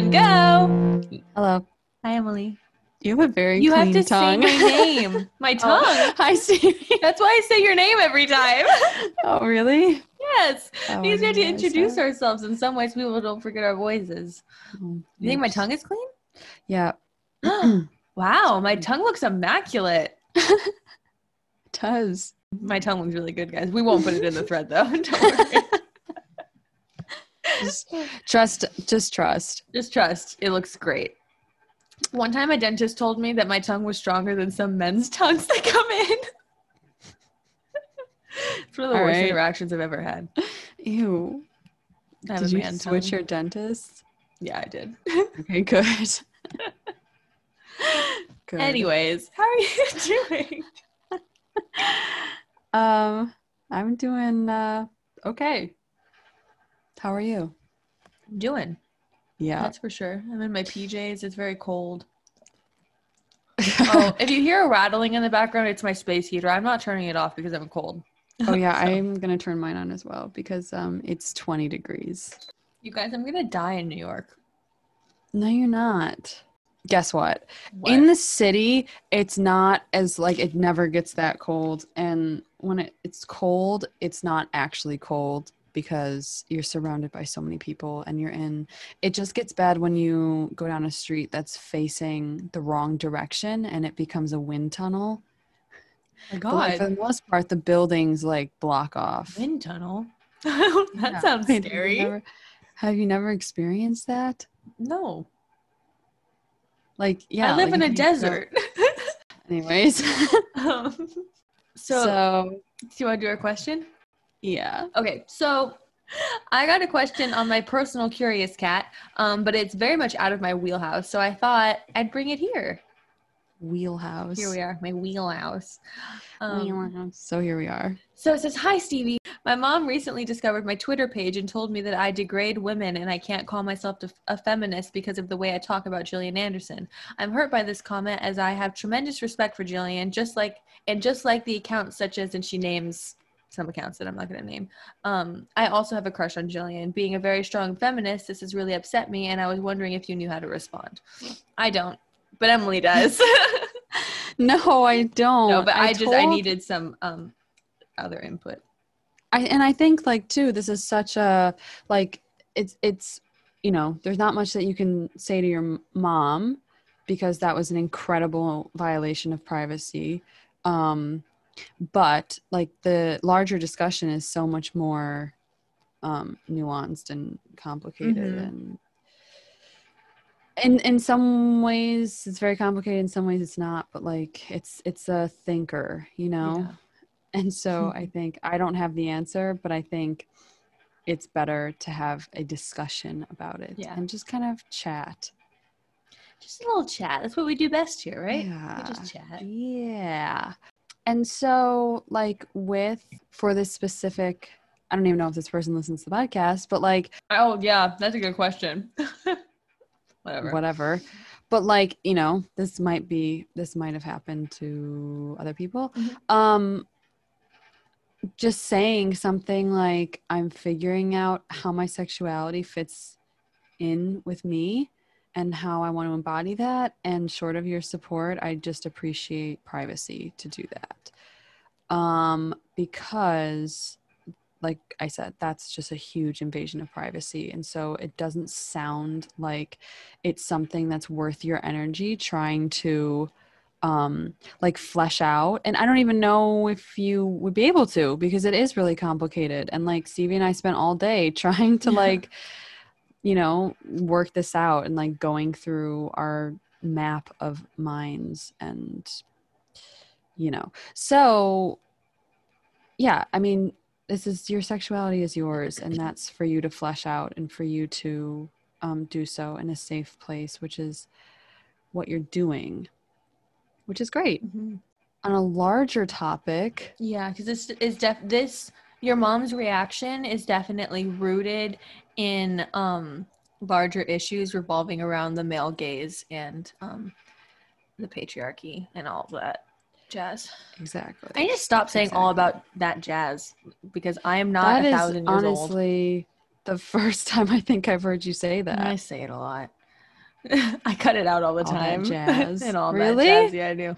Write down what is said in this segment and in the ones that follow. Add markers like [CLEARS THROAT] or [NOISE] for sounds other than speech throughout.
one, go. Hello. Hi, Emilie. You have a very clean tongue. You have to tongue. say my [LAUGHS] name. My oh, tongue. Oh, hi, Stephee. That's why I say your name every time. [LAUGHS] oh, really? yes. Oh, because we have to introduce sorry. ourselves in some ways people don't forget our voices. Oh, You think my tongue is clean? Yeah, [GASPS] wow, my tongue looks immaculate. [LAUGHS] it does. My tongue looks really good, guys. We won't put it in the thread though. Don't worry. Just trust. Just trust. Just trust. It looks great. One time a dentist told me that my tongue was stronger than some men's [LAUGHS] tongues that come in. it's one of the All worst right. interactions I've ever had. Ew. Did you switch tongue. your dentist? Yeah, I did. Okay, good. [LAUGHS] good. Anyways, how are you [LAUGHS] doing? um, I'm doing uh okay. How are you? I'm doing. Yeah. That's for sure. I'm in my PJs. It's very cold. [LAUGHS] Oh, if you hear a rattling in the background, it's my space heater. I'm not turning it off because I'm cold. oh yeah, [LAUGHS] So- I'm gonna turn mine on as well because um it's 20 degrees. You guys, I'm gonna die in New York. No, you're not. Guess what? What? In the city, it's not as like it never gets that cold. And when it, it's cold, it's not actually cold because you're surrounded by so many people and you're in it just gets bad when you go down a street that's facing the wrong direction and it becomes a wind tunnel. my But like, for the most part, the buildings like block off. wind tunnel. [LAUGHS] that Yeah. sounds Wait, have you scary. never- have you never experienced that? no, Like, yeah, I live like, in a go- desert. [LAUGHS] Anyways, [LAUGHS] um, so, so do you want to do a question? Yeah. Okay, so I got a question on my personal curious cat, um, but it's very much out of my wheelhouse. So I thought I'd bring it here. Wheelhouse. Here we are, my wheelhouse. Um, Wheelhouse. So here we are. so it says, Hi, Stephee. My mom recently discovered my Twitter page and told me that I degrade women and I can't call myself a- a feminist because of the way I talk about Gillian Anderson. I'm hurt by this comment as I have tremendous respect for Gillian, just like and just like the accounts such as and she names some accounts that I'm not going to name. Um, I also have a crush on Gillian. Being a very strong feminist, this has really upset me, and I was wondering if you knew how to respond. I don't, but Emilie does. [LAUGHS] No, I don't. no, but I, just I needed some um other input. I and I think like too, this is such a like it's it's you know, there's not much that you can say to your mom because that was an incredible violation of privacy. Um but like the larger discussion is so much more um nuanced and complicated Mhm. and in in some ways it's very complicated in some ways it's not but like it's it's a thinker you know and so [LAUGHS] I think I don't have the answer, but I think it's better to have a discussion about it Yeah. and just kind of chat. Just a little chat. That's what we do best here, right? We Yeah. just chat. Yeah. And so, like, with for this specific, I don't even know if this person listens to the podcast, but like, Oh yeah, that's a good question. [LAUGHS] Whatever. whatever. But like, you know, this might be, this might have happened to other people. Mhm. Um, just saying something like i'm figuring out how my sexuality fits in with me and how i want to embody that. And short of your support i just appreciate privacy to do that. Um because like i said that's just a huge invasion of privacy. And so it doesn't sound like it's something that's worth your energy trying to um like flesh out. And i don't even know if you would be able to because it is really complicated. And like stephee and i spent all day [LAUGHS] trying to Yeah. like you know work this out and like going through our map of minds and you know. So yeah i mean this is your sexuality is yours and that's for you to flesh out and for you to um, do so in a safe place which is what you're doing which is great. Mhm. on a larger topic. Yeah, because this is def this your mom's reaction is definitely rooted in um larger issues revolving around the male gaze and um the patriarchy and all of that jazz. exactly I need to stop saying all about that jazz because I am not that a thousand years old. honestly the first [LAUGHS] time i think i've heard you say that I say it a lot. [LAUGHS] I cut it out all the All that time. [LAUGHS] jazz. and all Really? that jazz. Yeah, I do.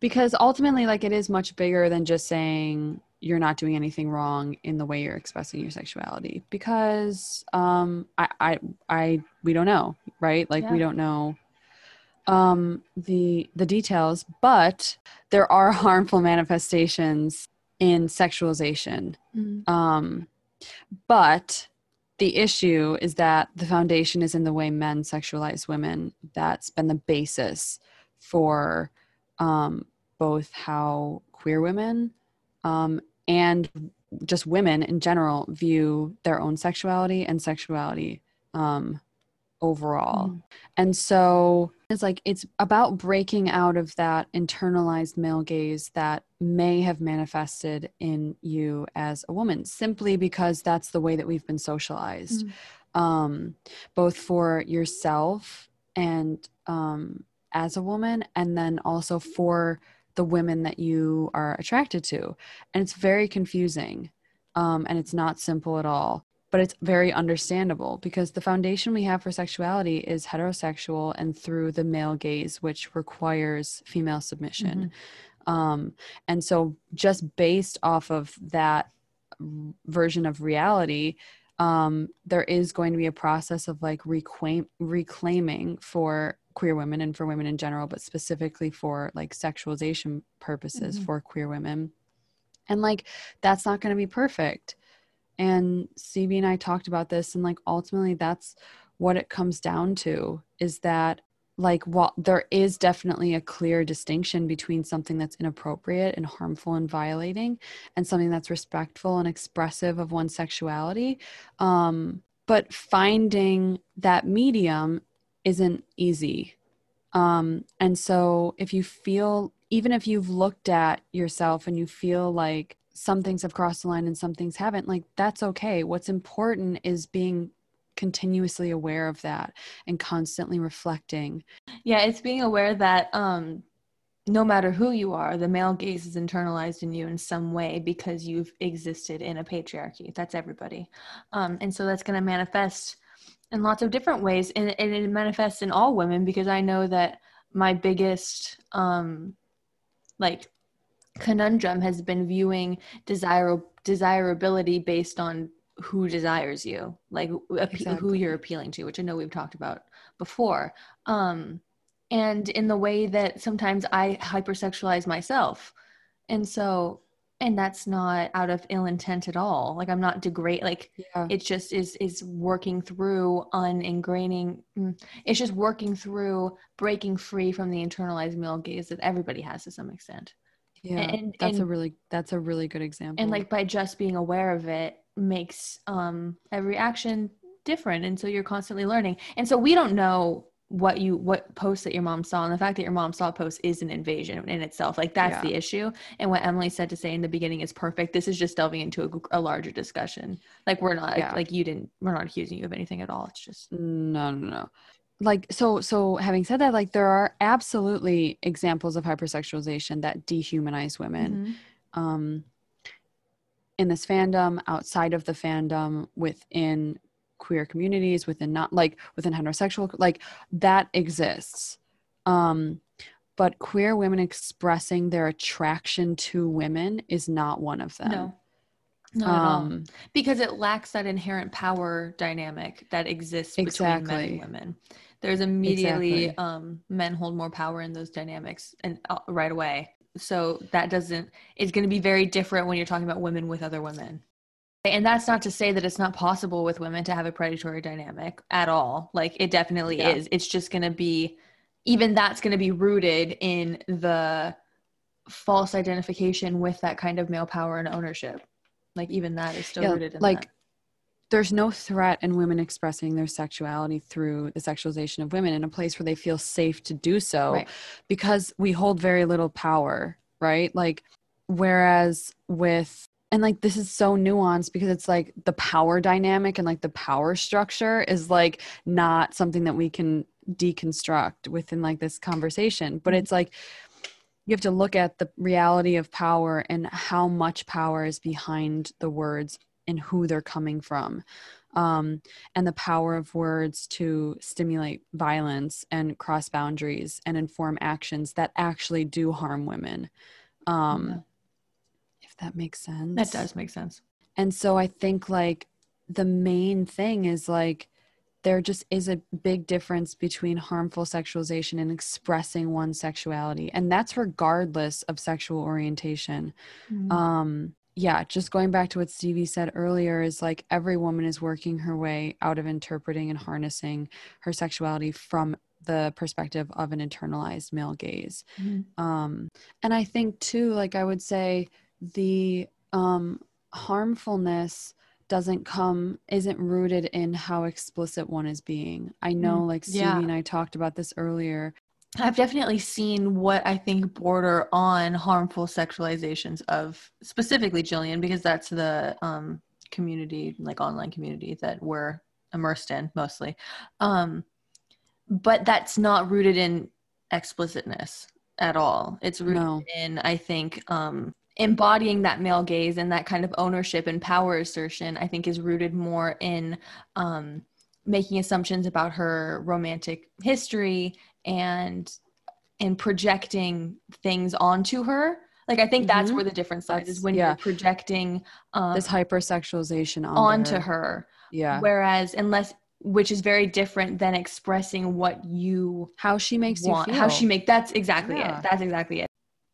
because ultimately like it is much bigger than just saying you're not doing anything wrong in the way you're expressing your sexuality because um i i, I we don't know right? Like we don't know um the the details but there are [LAUGHS] harmful manifestations in sexualization. Um but the issue is that the foundation is in the way men sexualize women. That's been the basis for um, both how queer women um, and just women in general view their own sexuality and sexuality um, overall. Mhm. And so it's like it's about breaking out of that internalized male gaze that may have manifested in you as a woman simply because that's the way that we've been socialized. Um, both for yourself and um, as a woman, and then also for the women that you are attracted to. And it's very confusing um, and it's not simple at all. But it's very understandable because the foundation we have for sexuality is heterosexual and through the male gaze, which requires female submission. Um, and so, just based off of that version of reality, um, there is going to be a process of like reclaim, reclaiming for queer women and for women in general, but specifically for like sexualization purposes Mhm. for queer women. And like, that's not going to be perfect. And CB and I talked about this, and like, ultimately, that's what it comes down to is that like while there is definitely a clear distinction between something that's inappropriate and harmful and violating and something that's respectful and expressive of one's sexuality um, but finding that medium isn't easy um, and so if you feel even if you've looked at yourself and you feel like some things have crossed the line and some things haven't like that's okay what's important is being continuously aware of that and constantly reflecting Yeah, it's being aware that um, no matter who you are, the male gaze is internalized in you in some way because you've existed in a patriarchy. That's everybody. Um, and so that's going to manifest in lots of different ways. And, and it manifests in all women because I know that my biggest, um, like, conundrum has been viewing desire- desirability based on who desires you, like appe- who you're appealing to, which I know we've talked about before. Um, and in the way that sometimes I hypersexualize myself. And so, and that's not out of ill intent at all. Like I'm not degrade, like yeah it just is, is working through uningraining. mm, It's just working through breaking free from the internalized male gaze that everybody has to some extent. yeah and- that's a really that's a really good example and like by just being aware of it makes um every action different and so you're constantly learning and so we don't know what you what post that your mom saw and the fact that your mom saw a post is an invasion in itself. Like that's Yeah. the issue. And what emilie said to say in the beginning is perfect. This is just delving into a, a larger discussion. Like we're not Yeah. like you didn't we're not accusing you of anything at all. It's just no no no. Like so so having said that like there are absolutely examples of hypersexualization that dehumanize women. Mhm. um in this fandom outside of the fandom within queer communities within not like within heterosexual like that exists um but queer women expressing their attraction to women is not one of them no not at all um because it lacks that inherent power dynamic that exists between men and women. There's immediately Exactly. um, men hold more power in those dynamics and uh, right away. So that doesn't. It's going to be very different when you're talking about women with other women. And that's not to say that it's not possible with women to have a predatory dynamic at all. Like it definitely Yeah. is. It's just going to be, even that's going to be rooted in the false identification with that kind of male power and ownership. Like even that is still Yeah, rooted in like that. there's no threat in women expressing their sexuality through the sexualization of women in a place where they feel safe to do so Right. because we hold very little power right like whereas with and like this is so nuanced because it's like the power dynamic and like the power structure is like not something that we can deconstruct within like this conversation but Mhm. it's like you have to look at the reality of power and how much power is behind the words and who they're coming from um, and the power of words to stimulate violence and cross boundaries and inform actions that actually do harm women. Um, Yeah. That makes sense. That does make sense. And so I think like the main thing is like there just is a big difference between harmful sexualization and expressing one's sexuality. And that's regardless of sexual orientation. Mm-hmm. Um yeah, just going back to what Stephee said earlier is like every woman is working her way out of interpreting and harnessing her sexuality from the perspective of an internalized male gaze Mhm. um and i think too like i would say the um harmfulness doesn't come isn't rooted in how explicit one is being i know Mm, like Stephee yeah. and i talked about this earlier I've definitely seen what I think border on harmful sexualizations of specifically Gillian because that's the um, community, like online community that we're immersed in mostly. Um, but that's not rooted in explicitness at all. It's rooted No. in, I think, um, embodying that male gaze and that kind of ownership and power assertion. I think is rooted more in um, making assumptions about her romantic history and and projecting things onto her like i think that's Mhm. where the difference lies is when yeah. you're projecting um, this hypersexualization onto, onto her. her yeah whereas unless which is very different than expressing what you how she makes want you feel how she make that's exactly Yeah. it that's exactly it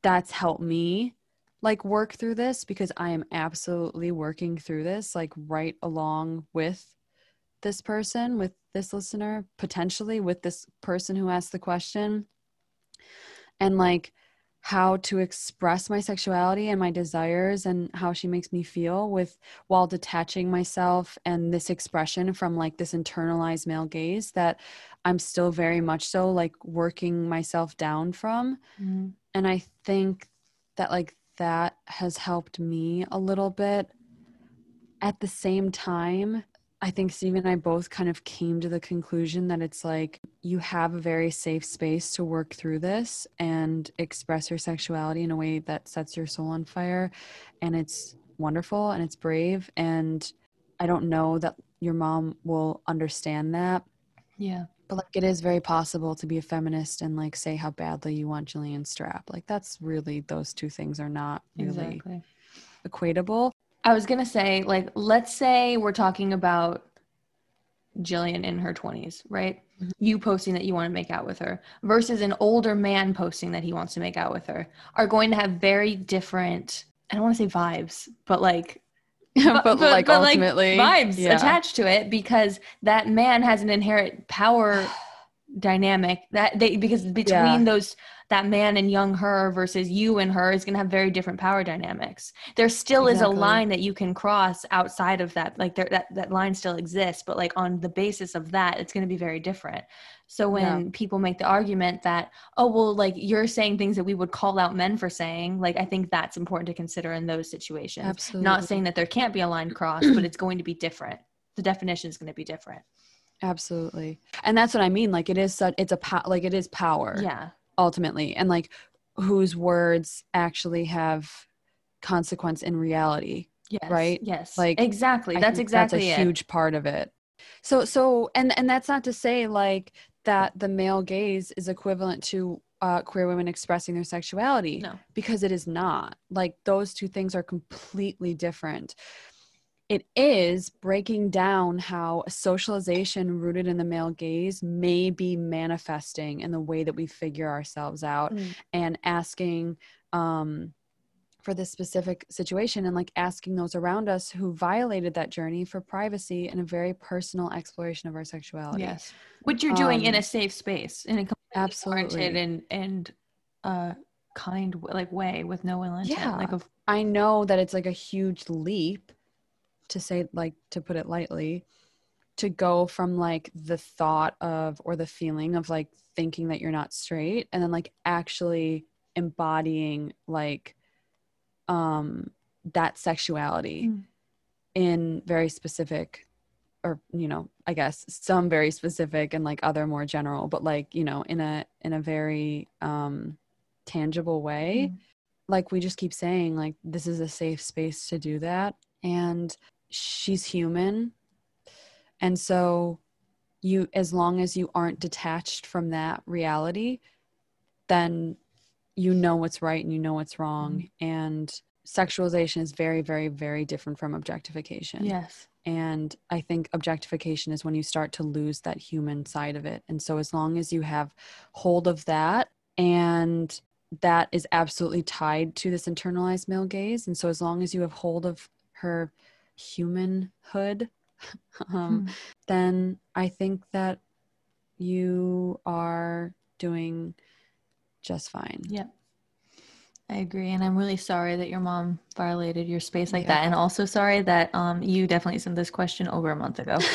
that's helped me like work through this because I am absolutely working through this like right along with this person, with this listener, potentially with this person who asked the question. And like how to express my sexuality and my desires and how she makes me feel with while detaching myself and this expression from like this internalized male gaze that I'm still very much so like working myself down from mm-hmm. and i think that like that has helped me a little bit. At the same time i think steve and i both kind of came to the conclusion that it's like you have a very safe space to work through this and express your sexuality in a way that sets your soul on fire. And it's wonderful and it's brave. And i don't know that your mom will understand that. Yeah but like it is very possible to be a feminist and like say how badly you want Gillian Strap. Like that's really those two things are not really exactly equatable. i was gonna say like let's say we're talking about gillian in her 20s right Mhm. you posting that you want to make out with her versus an older man posting that he wants to make out with her are going to have very different i don't want to say vibes but like [LAUGHS] but, like ultimately vibes yeah. attached to it because that man has an inherent power [SIGHS] dynamic that they because between Yeah. those that man and young her versus you and her is going to have very different power dynamics there still is a line that you can cross outside of that like there that that line still exists but like on the basis of that it's going to be very different so when people make the argument that oh well like you're saying things that we would call out men for saying like i think that's important to consider in those situations Absolutely. not saying that there can't be a line crossed but it's going to be different the definition is going to be different Absolutely. And that's what I mean. Like it is such it's a pow- like it is power yeah ultimately. And like whose words actually have consequence in reality. yes Right? yes Like, like exactly I that's exactly that's a it huge part of it. So so and and that's not to say like that the male gaze is equivalent to uh, queer women expressing their sexuality no because it is not. Like those two things are completely different. It is breaking down how socialization rooted in the male gaze may be manifesting in the way that we figure ourselves out Mm. and asking um, for this specific situation and like asking those around us who violated that journey for privacy and a very personal exploration of our sexuality. yes which you're doing in Um, a safe space in a completely Absolutely. and and uh kind like way with no ill intent Yeah. like I know that it's like a huge leap to say like to put it lightly to go from like the thought of or the feeling of like thinking that you're not straight and then like actually embodying like um that sexuality Mm. in very specific or you know i guess some very specific and like other more general but like you know in a in a very um tangible way Mm. like we just keep saying like this is a safe space to do that and she's human And so you as long as you aren't detached from that reality, then you know what's right and you know what's wrong and sexualization is very very very different from objectification. Yes. And I think objectification is when you start to lose that human side of it. And so, as long as you have hold of that, and that is absolutely tied to this internalized male gaze. And so, as long as you have hold of her humanhood, [LAUGHS] um, Hmm. then I think that you are doing just fine. Yep. I agree. And I'm really sorry that your mom violated your space like Yeah. that. And also sorry that um you definitely sent this question over a month ago. [LAUGHS]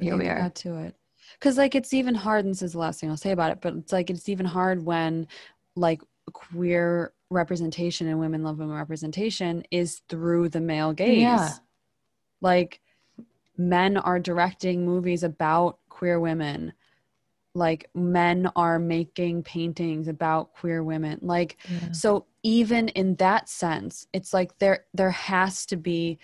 Here we are. To it. Because like it's even hard, and this is the last thing I'll say about it, but it's like it's even hard when like queer representation and women love women representation is through the male gaze. Yeah. Like men are directing movies about queer women. Like men are making paintings about queer women. Like so even in that sense, it's like there there has to be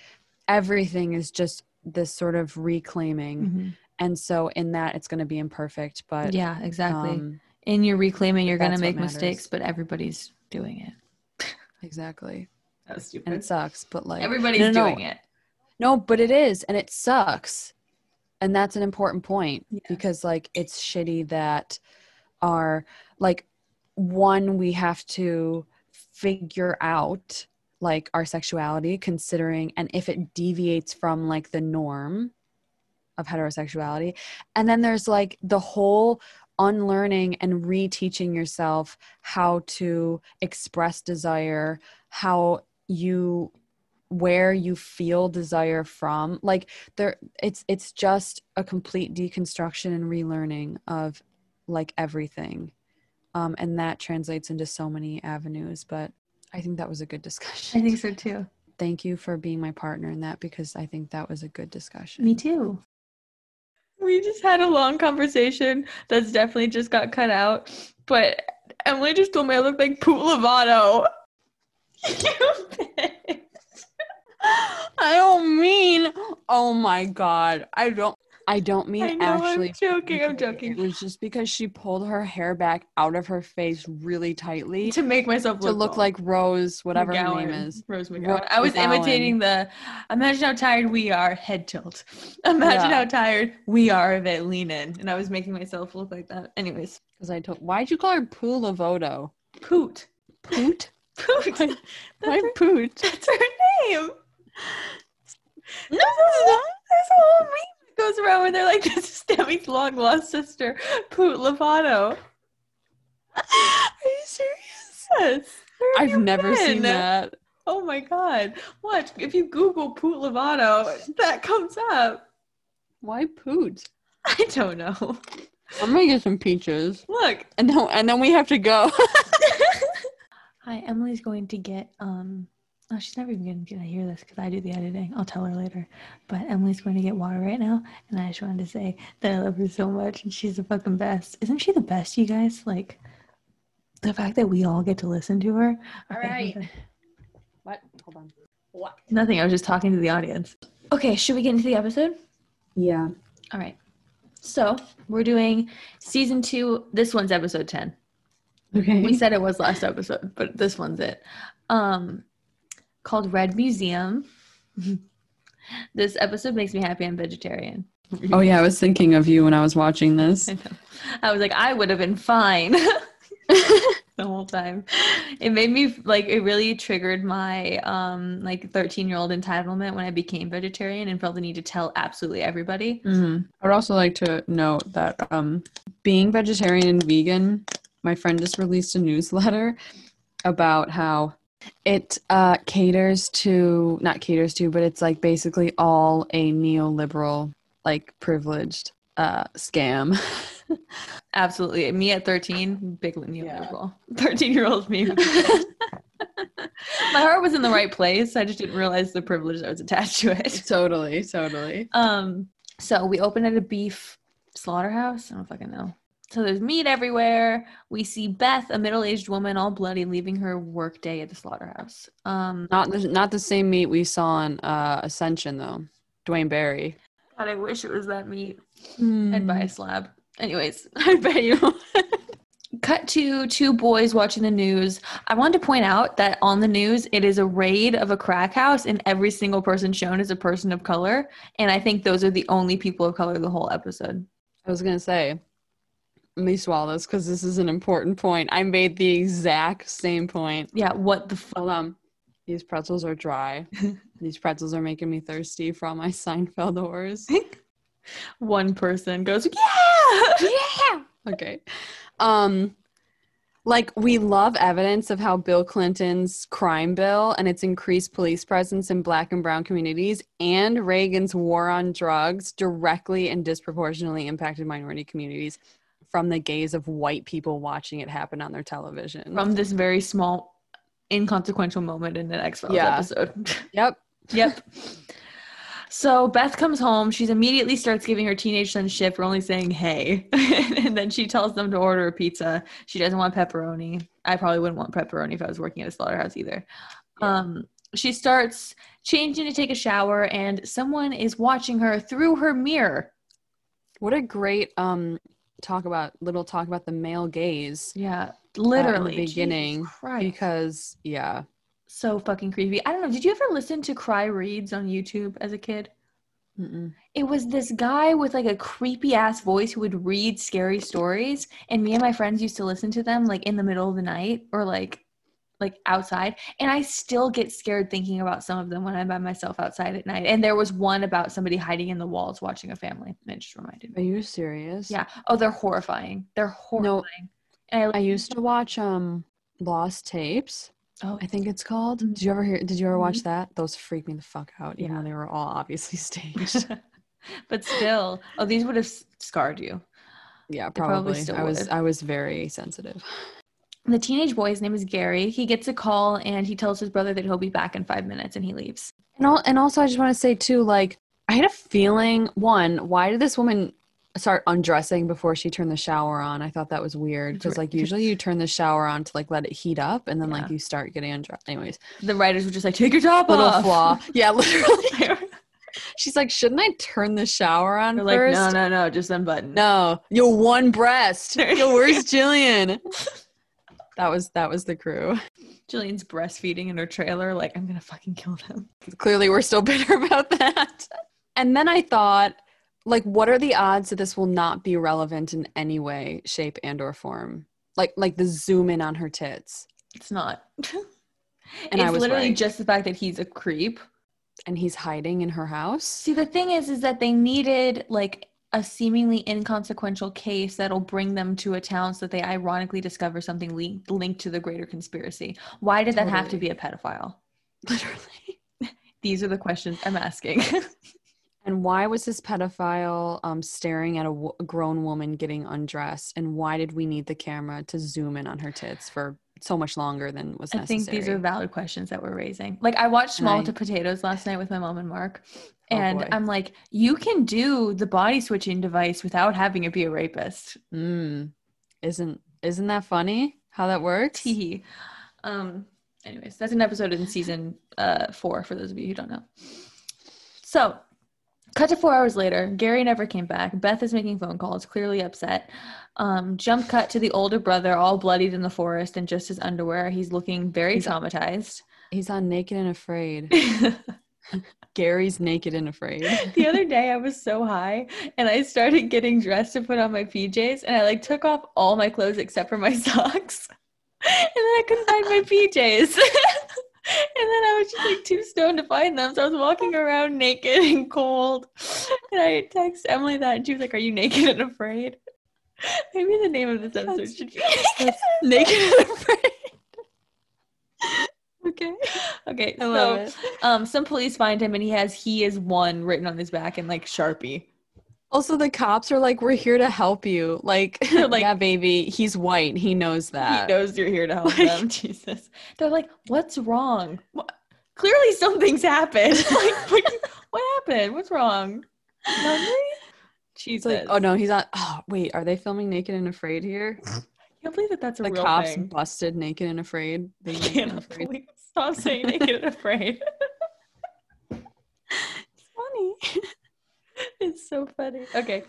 everything is just this sort of reclaiming. Mhm. And so in that it's going to be imperfect, but Yeah, exactly. um, in your reclaiming, you're going to make mistakes, but everybody's doing it. [LAUGHS] exactly. That's stupid. And it sucks, but like Everybody's No, no, no. doing it. No, but it is, and it sucks. And that's an important point Yeah. because, like, it's shitty that our, like, one, we have to figure out, like, our sexuality, considering, and if it deviates from, like, the norm of heterosexuality. And then there's, like, the whole unlearning and reteaching yourself how to express desire, how you where you feel desire from like there it's it's just a complete deconstruction and relearning of like everything um and that translates into so many avenues but i think that was a good discussion I think so too. thank you for being my partner in that because i think that was a good discussion Me too. We just had a long conversation that's definitely just got cut out. But Emilie just told me I look like Poot Lovato. [LAUGHS] you bitch. I don't mean oh my god i don't i don't mean I know, actually I'm joking. I'm joking. It was just because she pulled her hair back out of her face really tightly To make myself to look, look like Rose, whatever her name is. Rose McGowan. Rose I was McGowan. imitating the imagine how tired we are, head tilt. [LAUGHS] Imagine Yeah. how tired we are of it, lean in. And I was making myself look like that. Anyways, Because I told, why'd you call her Poot Lovato? Poot. Poot? [LAUGHS] Poot. Why- Why her, Poot? that's her name. No, there's a whole meme that goes around where they're like, [LAUGHS] this is Demi's long lost sister, Poot Lovato. Are you serious? Yes. Where have I've you never seen that. Oh my god. Watch. If you Google Poot Lovato, that comes up. Why Poot? [LAUGHS] I don't know. I'm gonna get some peaches, Look. and then and then we have to go. [LAUGHS] Hi, Emilie's going to get um oh she's never even gonna, gonna hear this because I do the editing. I'll tell her later. But Emilie's going to get water right now, and I just wanted to say that I love her so much and she's the fucking best. Isn't she the best, you guys? Like the fact that we all get to listen to her. All right. Okay, okay. what? Hold on. What? Nothing, I was just talking to the audience. Okay, should we get into the episode? Yeah. All right. So we're doing season two. This one's episode 10. Okay. We said it was last episode, but this one's it. Um, called Red Museum. [LAUGHS] this episode makes me happy I'm vegetarian. oh yeah, I was thinking of you when I was watching this. [LAUGHS] I. I was like, I would have been fine [LAUGHS] the whole time. It made me like it really triggered my um like 13 year old entitlement when I became vegetarian and felt the need to tell absolutely everybody. hmm I would also like to note that um, being vegetarian and vegan, my friend just released a newsletter about how it uh, caters to, not caters to, but it's like basically all a neoliberal, like privileged uh, scam. [LAUGHS] Absolutely. Me at 13, big neoliberal. [LAUGHS] Yeah. 13 year old me. [LAUGHS] my heart was in the right place. I just didn't realize the privilege that was attached to it. totally, totally. Um, so we opened at a beef slaughterhouse. I don't fucking know. So there's meat everywhere. We see Beth, a middle-aged woman, all bloody, leaving her work day at the slaughterhouse. Um, Not the, not the same meat we saw in uh, Ascension though. Duane Barry. God, I wish it was that meat. Mm. I'd buy a slab. Anyways, [LAUGHS] I bet you. [LAUGHS] cut to two boys watching the news. I wanted to point out that on the news, it is a raid of a crack house, and every single person shown is a person of color. And I think those are the only people of color the whole episode. I was gonna say, let me swallow this because this is an important point. I made the exact same point. Yeah, what the fuck? On. These pretzels are dry. [LAUGHS] These pretzels are making me thirsty for all my Seinfeld horrors. [LAUGHS] One person goes, Yeah! yeah. Okay. Um like we love evidence of how Bill Clinton's crime bill and its increased police presence in black and brown communities and Reagan's war on drugs directly and disproportionately impacted minority communities from the gaze of white people watching it happen on their television. From this very small, inconsequential moment in the X Files Yeah. episode. yep. [LAUGHS] Yep. So Beth comes home. She's immediately starts giving her teenage son shit for only saying hey. [LAUGHS] and then she tells them to order a pizza. She doesn't want pepperoni. I probably wouldn't want pepperoni if I was working at a slaughterhouse either. Yeah. Um, she starts changing to take a shower, and someone is watching her through her mirror. What a great um talk about little talk about the male gaze Yeah, literally. Jesus beginning, because yeah. so fucking creepy. I don't know. Did you ever listen to Cry Reads on YouTube as a kid? Mm-mm. It was this guy with like a creepy ass voice who would read scary stories, and me and my friends used to listen to them like in the middle of the night or like like outside. And I still get scared thinking about some of them when I'm by myself outside at night. And there was one about somebody hiding in the walls watching a family. And it just reminded me Are you serious? Yeah. Oh, they're horrifying. They're horrifying. And I used to watch um Lost Tapes. Oh, I think it's called. Mhm. Did you ever hear did you ever watch Mhm. that? Those freaked me the fuck out, even Yeah. though they were all obviously [LAUGHS] staged. [LAUGHS] but still, oh, these would have scarred you. yeah, probably probably. I was would. I was very sensitive. The teenage boy, his name is Gary. He gets a call and he tells his brother that he'll be back in five minutes and he leaves. And all, and also I just want to say too, like I had a feeling. One, why did this woman start undressing before she turned the shower on? I thought that was weird because like usually you turn the shower on to like let it heat up, and then Yeah. like you start getting undressed. Anyways, The writers were just like, take your top little off. flaw. Yeah, [LAUGHS] literally. She's like, shouldn't I turn the shower on like, first? no, no, no, just unbutton. No, yo, one breast. [LAUGHS] Yo, where's Gillian? That was that was the crew. Gillian's breastfeeding in her trailer. Like, I'm gonna fucking kill them. Clearly, we're still [LAUGHS] bitter about that. And then I thought, like, what are the odds that this will not be relevant in any way, shape, and or form? Like, like the zoom in on her tits, It's not. [LAUGHS] And it's I was literally right. just the fact that he's a creep. and he's hiding in her house. See, the thing is, is that they needed like a seemingly inconsequential case that'll bring them to a town so that they ironically discover something linked linked to the greater conspiracy. Why did that have to be a pedophile? [LAUGHS] Literally. These are the questions I'm asking. [LAUGHS] And why was this pedophile um, staring at a, grown woman getting undressed? And why did we need the camera to zoom in on her tits for so much longer than was necessary. I think these are valid questions that we're raising. Like I watched Small to Potatoes last night with my mom and Mark. Oh, And boy. I'm like, you can do the body switching device without having it be a rapist. Mm. Isn't isn't that funny how that works? Um anyways, that's an episode in season uh four for those of you who don't know. So cut to four hours later, Gary never came back. Beth is making phone calls, clearly upset. Um, jump cut to the older brother, all bloodied in the forest in just his underwear. He's looking very He's- traumatized. He's on Naked and Afraid. [LAUGHS] Gary's Naked and Afraid. [LAUGHS] the other day I was so high and I started getting dressed to put on my PJs and I like took off all my clothes except for my [LAUGHS] socks. And then I couldn't find my PJs. [LAUGHS] and then I was just like too stoned to find them. So I was walking around naked and cold. And I text Emilie that and she was like, Are you naked and afraid? Maybe the name of this episode That's- should be Naked and Afraid. Okay. Okay. I love so it. um some police find him and he has he is one written on his back in like Sharpie. Also, the cops are like, "We're here to help you." Like, [LAUGHS] like- yeah, baby, he's white. He knows that. He knows you're here to help [LAUGHS] Like- them. Jesus. They're like, what's wrong? What? Clearly something's happened. [LAUGHS] like, what, what happened? What's wrong? You Jesus. like, "Oh no, he's not." Oh wait, are they filming Naked and Afraid here? I can't believe that that's a The real cops thing. busted Naked and Afraid. [LAUGHS] Naked can't afraid. believe. Stop saying naked and afraid. [LAUGHS] It's me. [LAUGHS] it's so funny. Okay.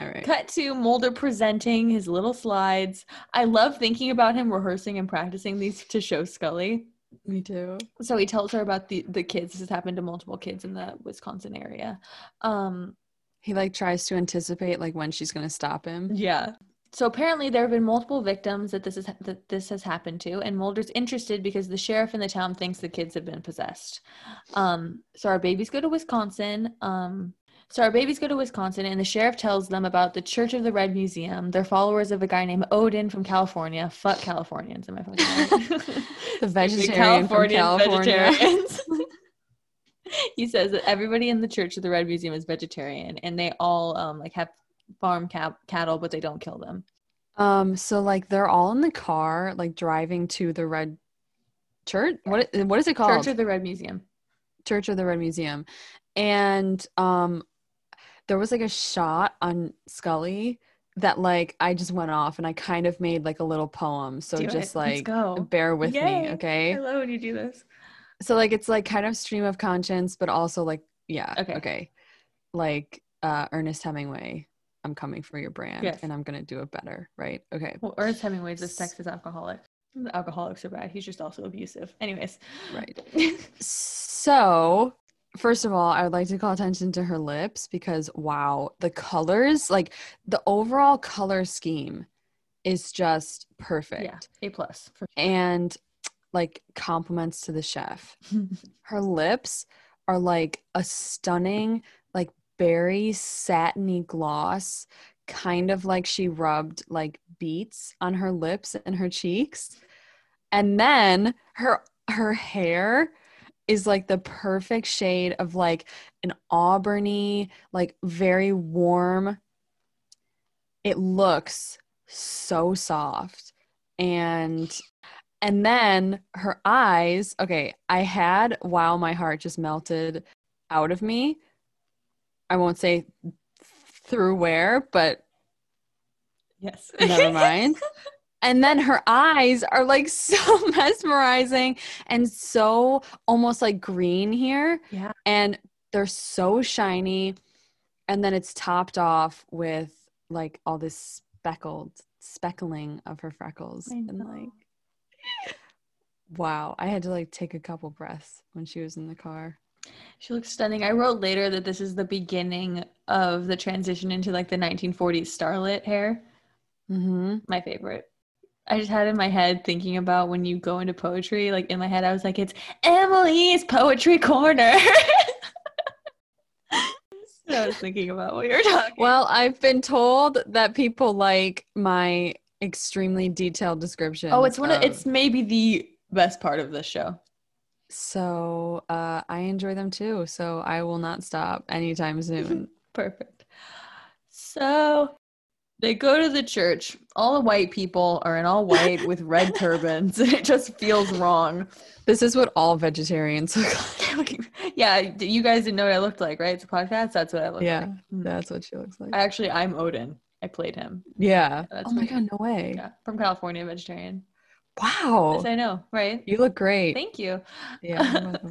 All right. Cut to Mulder presenting his little slides. I love thinking about him rehearsing and practicing these to show Scully. Me too. So he tells her about the the kids. This has happened to multiple kids in the Wisconsin area. Um, He like tries to anticipate like when she's gonna stop him. yeah. So apparently there have been multiple victims that this is that this has happened to, and Mulder's interested because the sheriff in the town thinks the kids have been possessed. Um, so our babies go to Wisconsin. Um, so our babies go to Wisconsin, and the sheriff tells them about the Church of the Red Museum. They're followers of a guy named Odin from California. Fuck Californians, am I fucking right? [LAUGHS] The vegetarian from California. vegetarians. [LAUGHS] he says that everybody in the Church of the Red Museum is vegetarian, and they all um, like have farm cap- cattle, but they don't kill them. Um, so like they're all in the car, like driving to the red church. What what is it called? Church of the Red Museum. Church of the Red Museum. And um there was like a shot on Scully that like I just went off and I kind of made like a little poem. So Do it. just Let's like go. bear with me, okay? I love when you do this. So like it's like kind of stream of conscience, but also like yeah, Okay. okay. Like uh Ernest Hemingway, I'm coming for your brand Yes. and I'm gonna do it better, right? Okay. Well, Ernest Hemingway's a sexist alcoholic. The alcoholics are bad. He's just also abusive. Anyways. Right. [LAUGHS] So, first of all, I would like to call attention to her lips because wow, the colors, like the overall color scheme is just perfect. yeah. A plus. For And like compliments to the chef. [LAUGHS] Her lips are like a stunning, berry satiny gloss, kind of like she rubbed like beets on her lips and her cheeks. And then her her hair is like the perfect shade of like an auburny, like very warm. It looks so soft. And and then her eyes, okay, I had wow my heart just melted out of me. I won't say through where, but yes. [LAUGHS] never mind. And then her eyes are like [LAUGHS] so mesmerizing and so almost like green here. Yeah. And they're so shiny. And then it's topped off with like all this speckled speckling of her freckles. And like, [LAUGHS] wow. I had to like take a couple breaths when she was in the car. She looks stunning. I wrote later that this is the beginning of the transition into like the 1940s starlet hair. Mm-hmm. My favorite. I just had in my head thinking about when you go into poetry. Like in my head, I was like, it's Emilie's Poetry Corner. [LAUGHS] so I was thinking about what you were talking Well, I've been told that people like my extremely detailed description. Oh, it's one of it's maybe the best part of this show. So uh, I enjoy them too. So I will not stop anytime soon. [LAUGHS] Perfect. So they go to the church. All the white people are in all white with red turbans. And it just feels wrong. this is what all vegetarians look [LAUGHS] like. yeah, you guys didn't know what I looked like, right? It's a podcast. That's what I look Yeah, like. Mm. That's what she looks like. Actually, I'm Odin. I played him. yeah. That's Oh my god, no way. Yeah, from California, vegetarian. Wow. Yes, I know, right? You look great. Thank you. yeah. [LAUGHS]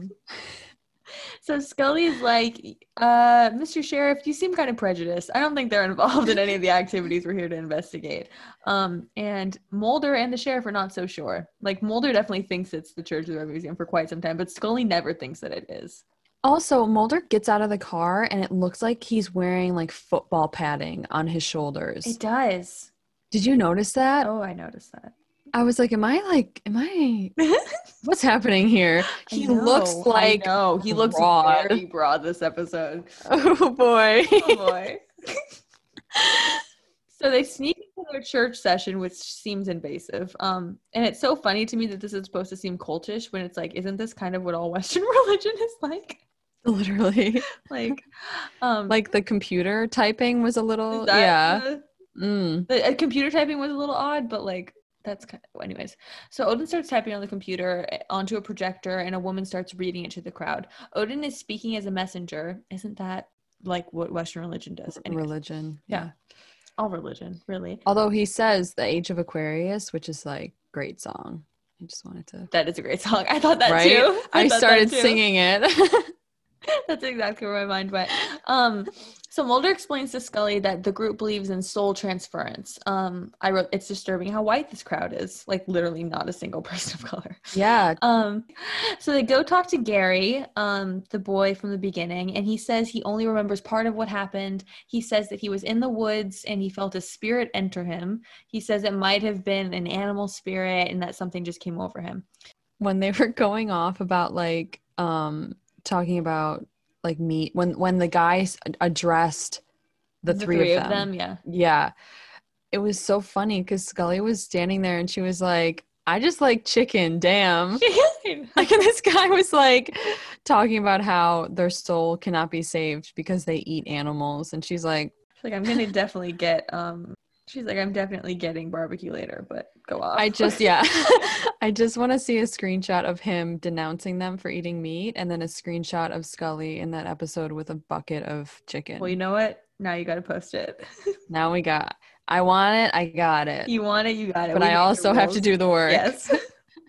So Scully's like, uh, Mr. Sheriff, you seem kind of prejudiced. I don't think they're involved in any of the activities we're here to investigate. Um, and Mulder and the sheriff are not so sure. Like Mulder definitely thinks it's the Church of the Red Museum for quite some time, but Scully never thinks that it is. Also, Mulder gets out of the car and it looks like he's wearing like football padding on his shoulders. It does. Did you notice that? Oh, I noticed that. I was like, am I like, am I, [LAUGHS] what's happening here? He I looks like, know. he looks broad. very broad this episode. oh boy. [LAUGHS] Oh boy. so they sneak into their church session, which seems invasive. Um, and it's so funny to me that this is supposed to seem cultish when it's like, isn't this kind of what all [LAUGHS] Western religion is like? Literally. Like, um, Like the computer typing was a little, yeah. the- Mm. the uh, computer typing was a little odd, but like that's kind of, anyways. So Odin starts typing on the computer eh, onto a projector, and a woman starts reading it to the crowd. Odin is speaking as a messenger. Isn't that like what Western religion does? Anyways, Religion. Yeah. all religion, really. Although he says the Age of Aquarius, which is like great song. I just wanted to. That is a great song. I thought that Right? too. I, that started singing it. [LAUGHS] [LAUGHS] That's exactly where my mind went. Um, so Mulder explains to Scully that the group believes in soul transference. Um, I wrote, it's disturbing how white this crowd is. Like literally not a single [LAUGHS] person of color. Yeah. Um, so they go talk to Gary, um, the boy from the beginning, and he says he only remembers part of what happened. He says that he was in the woods and he felt a spirit enter him. He says it might have been an animal spirit and that something just came over him. When they were [LAUGHS] going off about like um talking about like meat when when the guys addressed the, three, of, them, yeah. yeah. It was so funny because scully was standing there and she was like i just like chicken damn. [LAUGHS] [LAUGHS] Like and this guy was like talking about how their soul cannot be saved because they eat animals and she's like She's like i'm gonna [LAUGHS] definitely get um she's like i'm definitely getting barbecue later but go off I just yeah. [LAUGHS] [LAUGHS] I just want to see a screenshot of him denouncing them for eating meat and then a screenshot of Scully in that episode with a bucket of chicken. well you know what now you gotta post it [LAUGHS] now we got I want it, I got it. you want it you got it but We I also have to do the work. yes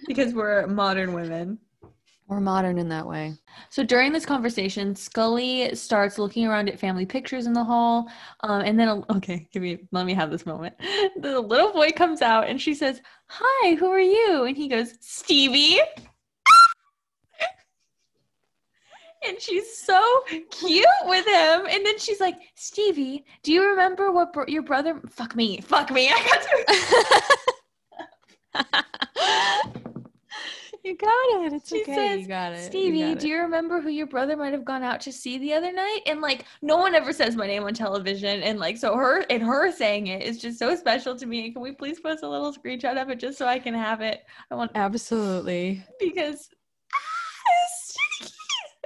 because we're modern women We're modern in that way. So during this conversation, Scully starts looking around at family pictures in the hall, um, and then [LAUGHS] okay, give me let me have this moment. [LAUGHS] The little boy comes out and she says, "Hi, who are you?" And he goes, "Stevie." [LAUGHS] And she's so cute with him. And then she's like, Stevie, do you remember what bro- your brother? Fuck me, fuck me. I got to. You got it. It's She okay. says, you got it. Stevie, got do you remember who your brother might have gone out to see the other night? And like, no one ever says my name on television. And like, so her and her saying it is just so special to me. Can we please post a little screenshot of it just so I can have it? I want Absolutely. because. Ah, it's so cute.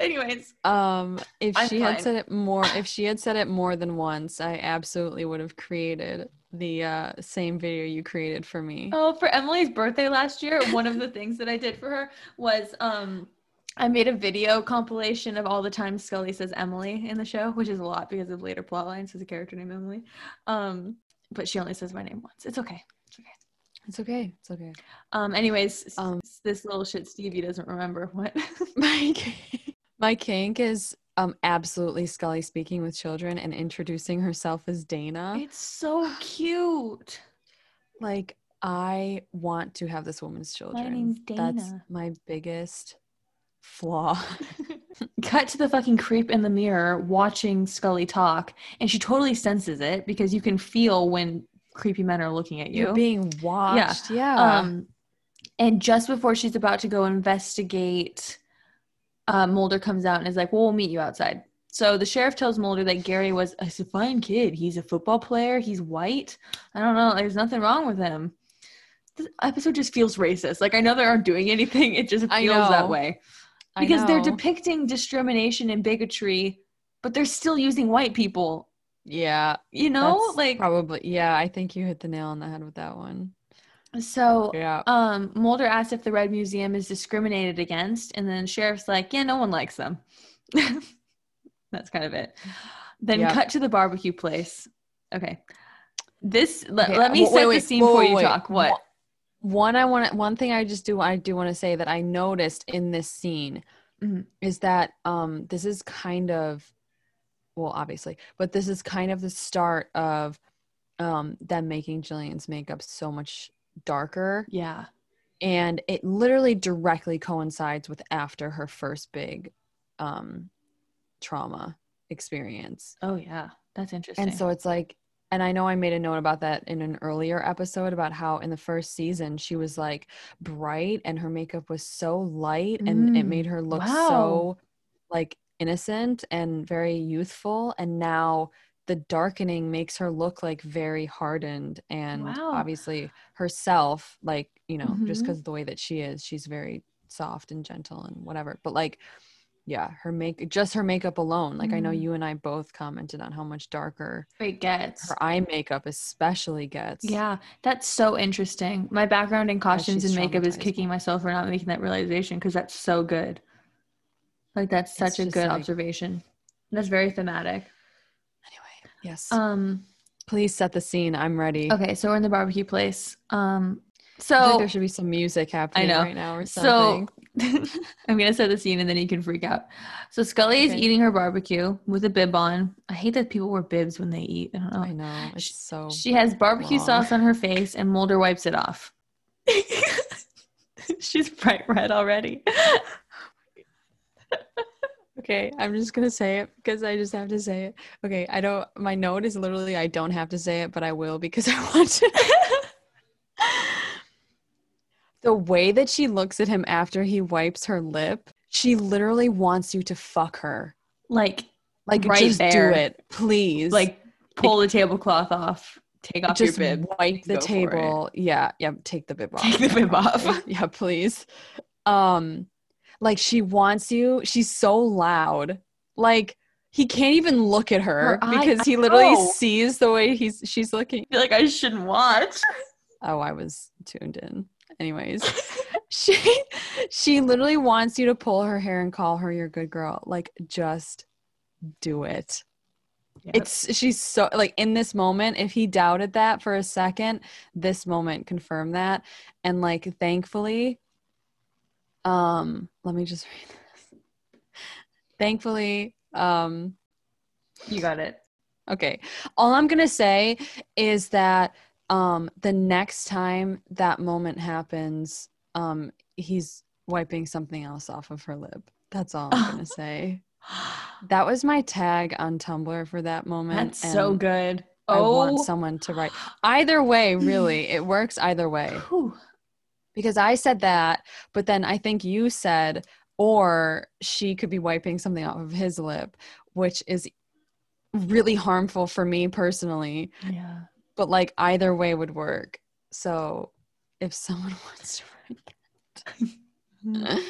Anyways, Um, if I'm she had said it more, if [LAUGHS] she had said it more than once, I absolutely would have created the uh, same video you created for me. oh, for Emilie's birthday last year, one of the [LAUGHS] things that I did for her was um. I made a video compilation of all the times Scully says Emily in the show, which is a lot because of later plot lines. There's a character named Emily. Um, but she only says my name once. It's okay. It's okay. It's okay. It's okay. Um, anyways, Um, this little shit Stevie doesn't remember what. [LAUGHS] My kink, my kink is um absolutely Scully speaking with children and introducing herself as Dana. it's so cute. Like I want to have this woman's children. My name's Dana. That's my biggest flaw. [LAUGHS] Cut to the fucking creep in the mirror watching Scully talk, and she totally senses it because you can feel when creepy men are looking at you. You're being watched. Yeah. Um, and just before she's about to go investigate, uh, Mulder comes out and is like, "Well, we'll meet you outside." So the sheriff tells Mulder that Gary was a fine kid. He's a football player. He's white. I don't know. There's nothing wrong with him. This episode just feels racist. Like I know they aren't doing [LAUGHS] anything. It just feels that way because they're depicting discrimination and bigotry, but they're still using white people. yeah. You know, like probably yeah, I think you hit the nail on the head with that one. So. Yeah. Um, Mulder asks if the Red Museum is discriminated against, and then sheriff's like, "Yeah, no one likes them." [LAUGHS] That's kind of it. Then Yep. cut to the barbecue place. Okay, this let, Okay, let me w- set wait, the scene before whoa, you wait. talk. What? One I want one thing I just do I do want to say that I noticed in this scene Mhm. is that um this is kind of well obviously, but this is kind of the start of um them making Gillian's makeup so much darker Yeah. and it literally directly coincides with after her first big um trauma experience. Oh yeah, that's interesting. And so it's like, and I know I made a note about that in an earlier episode about how in the first season she was like bright and her makeup was so light and it Mm, made her look wow. so like innocent and very youthful. And now the darkening makes her look like very hardened and Wow. obviously herself, like, you know, just Mhm. because the way that she is, she's very soft and gentle and whatever. But like, yeah, her make just her makeup alone. Like I know Mhm. you and I both commented on how much darker it gets. her eye makeup especially gets. Yeah, that's so interesting. My background in costumes and makeup is kicking myself for not making that realization because that's so good. Like that's such It's a good like- observation. That's very thematic. Yes. Um Please set the scene. I'm ready. okay, so we're in the barbecue place. Um so like there should be some music happening right now or so something. [LAUGHS] I'm gonna set the scene and then you can freak out. So Scully is eating her barbecue with a bib on. I hate that people wear bibs when they eat. I don't know. I know. It's so She has barbecue wrong. sauce on her face and Mulder wipes it off. [LAUGHS] [LAUGHS] She's bright red already. Okay, I'm just gonna say it because I just have to say it. Okay, I don't. My note is literally I don't have to say it, but I will because [LAUGHS] I want to. the way that she looks at him after he wipes her lip, she literally wants you to fuck her. like Like, Right just there. do it, please. like pull the tablecloth off, take off just your bib. wipe the Go for it. table. Yeah, yeah. Take the bib off. Take the bib off. [LAUGHS] yeah, please. Um, like she wants you. She's so loud. Like he can't even look at her, Her eye- because he literally know. sees the way he's she's looking. I feel like I shouldn't watch. [LAUGHS] Oh, I was tuned in. Anyways, [LAUGHS] she she literally wants you to pull her hair and call her your good girl. Like just do it. It's she's so like in this moment, if he doubted that for a second, this moment confirmed that. And like thankfully, um, let me just read this. Thankfully, um, you got it. okay. All I'm gonna say is that um the next time that moment happens, um, he's wiping something else off of her lip. That's all I'm [LAUGHS] gonna say. That was my tag on Tumblr for that moment. That's so good. I Oh, want someone to write. Either way, really, it works either way. Whew. Because I said that, but then I think you said, or she could be wiping something off of his lip, which is really harmful for me personally. Yeah. But like either way would work. So if someone [LAUGHS] wants to write that,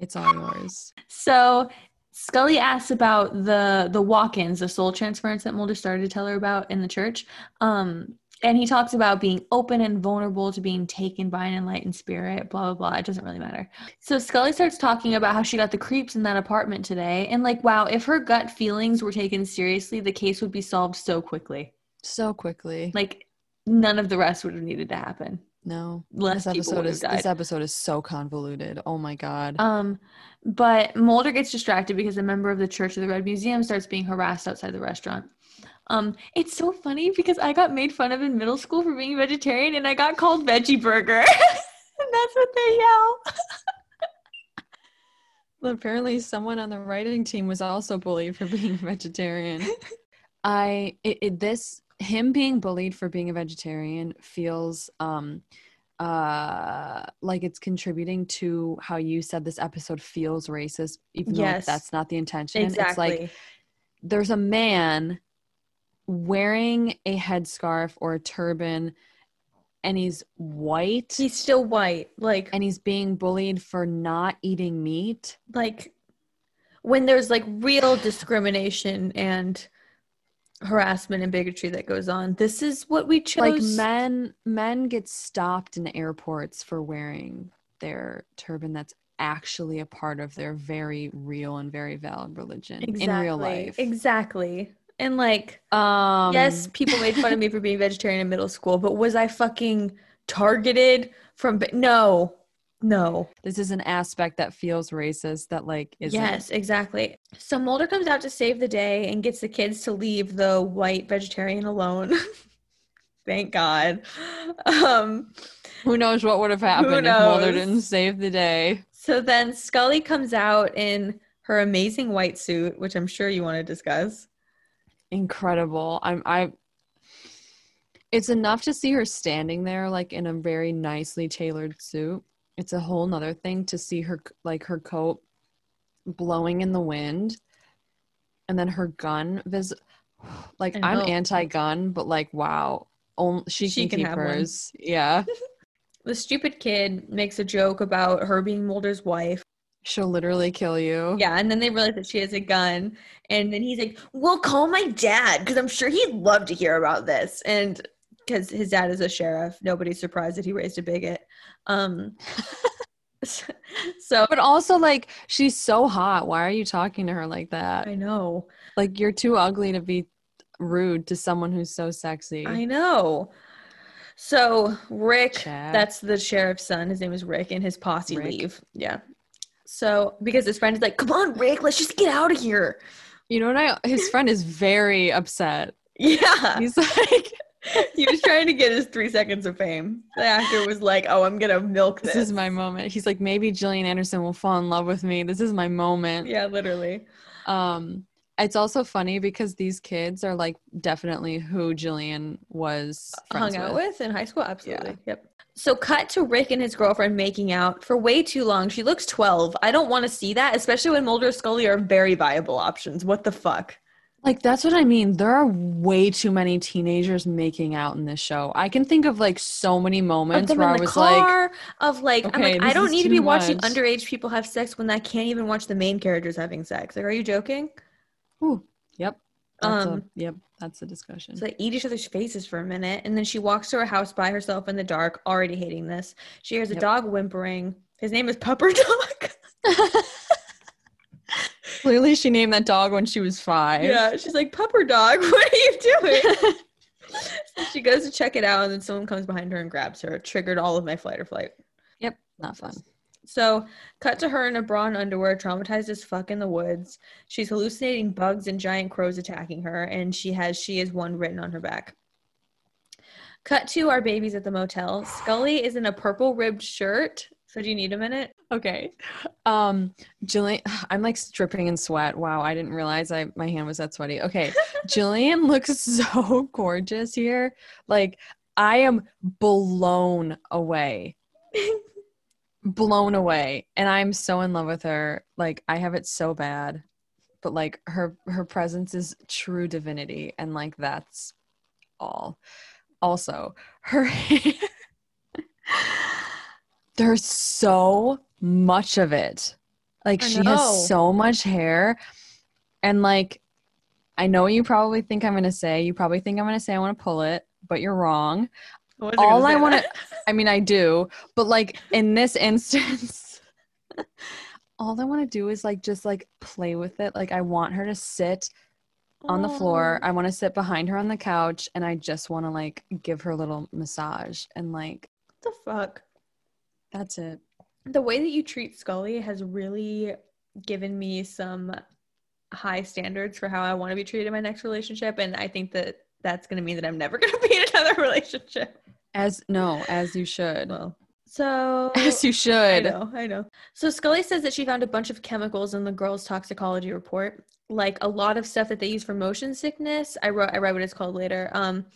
it's all yours. So Scully asks about the the walk-ins, the soul transference that Mulder started to tell her about in the church. Um, and he talks about being open and vulnerable to being taken by an enlightened spirit, blah, blah, blah. It doesn't really matter. So Scully starts talking about how she got the creeps in that apartment today. And like, wow, if her gut feelings were taken seriously, the case would be solved so quickly. So quickly. Like, none of the rest would have needed to happen. No. Less This episode is died. this episode is so convoluted. Oh my god. Um, but Mulder gets distracted because a member of the Church of the Red Museum starts being harassed outside the restaurant. Um, it's so funny because I got made fun of in middle school for being vegetarian, and I got called veggie burger, [LAUGHS] and that's what they yell. Well, apparently someone on the writing team was also bullied for being [LAUGHS] vegetarian. [LAUGHS] I it, it this him being bullied for being a vegetarian feels um uh like it's contributing to how you said this episode feels racist even Yes. though that's not the intention exactly. it's like there's a man wearing a headscarf or a turban and he's white he's still white. Like, and he's being bullied for not eating meat like when there's like real discrimination and harassment and bigotry that goes on. This is what we chose. like men men get stopped in airports for wearing their turban that's actually a part of their very real and very valid religion in real life Exactly. And like, um yes, people made fun of me for being vegetarian in middle school, but was I fucking targeted from? No, no. this is an aspect that feels racist that like is Yes, exactly. So Mulder comes out to save the day and gets the kids to leave the white vegetarian alone. [LAUGHS] Thank God. Um, who knows what would have happened if Mulder didn't save the day so then Scully comes out in her amazing white suit, which I'm sure you want to discuss. Incredible. I'm i it's enough to see her standing there like in a very nicely tailored suit. It's a whole nother thing to see her like her coat blowing in the wind and then her gun vis like i'm anti-gun but like wow. Only she, She can, can keep have one. hers yeah. [LAUGHS] The stupid kid makes a joke about her being Mulder's wife. She'll literally kill you Yeah, and then they realize that she has a gun, and then he's like, "Well, call my dad because I'm sure he'd love to hear about this." And because his dad is a sheriff, nobody's surprised that he raised a bigot. Um, [LAUGHS] so but also like she's so hot why are you talking to her like that I know, like you're too ugly to be rude to someone who's so sexy I know. So Rick, Chad. that's the sheriff's son. His name is Rick, and his posse Rick. leave. Yeah, So because his friend is like, "Come on, Rick, let's just get out of here." You know what? I his friend is very upset. Yeah, He's like, [LAUGHS] he was trying to get his three seconds of fame. The actor was like, "Oh, I'm gonna milk this." "This is my moment." He's like, "Maybe Gillian Anderson will fall in love with me. This is my moment." yeah, literally. Um, it's also funny because these kids are like definitely who Gillian was hung out with. with in high school. Absolutely. Yep. So cut to Rick and his girlfriend making out for way too long. She looks 12. I don't want to see that, especially when Mulder and Scully are very viable options. What the fuck? Like that's what I mean. There are way too many teenagers making out in this show. I can think of like so many moments where I was like, of like, I'm like, I don't need to be watching underage people have sex when I can't even watch the main characters having sex. Like, are you joking? Ooh, yep. That's Um, a, yep, that's a discussion. So they eat each other's faces for a minute, and then she walks to her house by herself in the dark, already hating this. She hears a Yep. dog whimpering. His name is Pupper Dog. [LAUGHS] Clearly, she named that dog when she was five. yeah, she's like, Pupper Dog, [LAUGHS] what are you doing? [LAUGHS] so she goes to check it out, and then someone comes behind her and grabs her. Triggered all of my flight or flight. Yep, not fun. So, cut to her in a bra and underwear, traumatized as fuck in the woods. She's hallucinating bugs and giant crows attacking her, and she has "She is one" written on her back. Cut to our babies at the motel. Scully is in a purple ribbed shirt. So, do you need a minute? Okay. Um, Gillian, [SIGHS] I'm like stripping in sweat. Wow, I didn't realize I my hand was that sweaty. Okay. [LAUGHS] Gillian looks [LAUGHS] so gorgeous here. Like I am blown away. [LAUGHS] blown away. And I'm so in love with her. Like I have it so bad. But like her her presence is true divinity and like that's all. Also, her hair [LAUGHS] there's so much of it. Like she has so much hair. And like I know you probably think I'm gonna say, you probably think I'm gonna say I wanna pull it, but you're wrong. All I want to, I mean I do, but like in this instance, [LAUGHS] all I wanna do is like just like play with it. Like I want her to sit on the floor. I wanna sit behind her on the couch and I just wanna like give her a little massage and like What the fuck? that's it. The way that you treat Scully has really given me some high standards for how I want to be treated in my next relationship. And I think that that's going to mean that I'm never [LAUGHS] going to be in another relationship. As no, as you should. Well, so. [LAUGHS] As you should. I know, I know. So Scully says that she found a bunch of chemicals in the girl's toxicology report, like a lot of stuff that they use for motion sickness. I wrote, I read what it's called later. Um,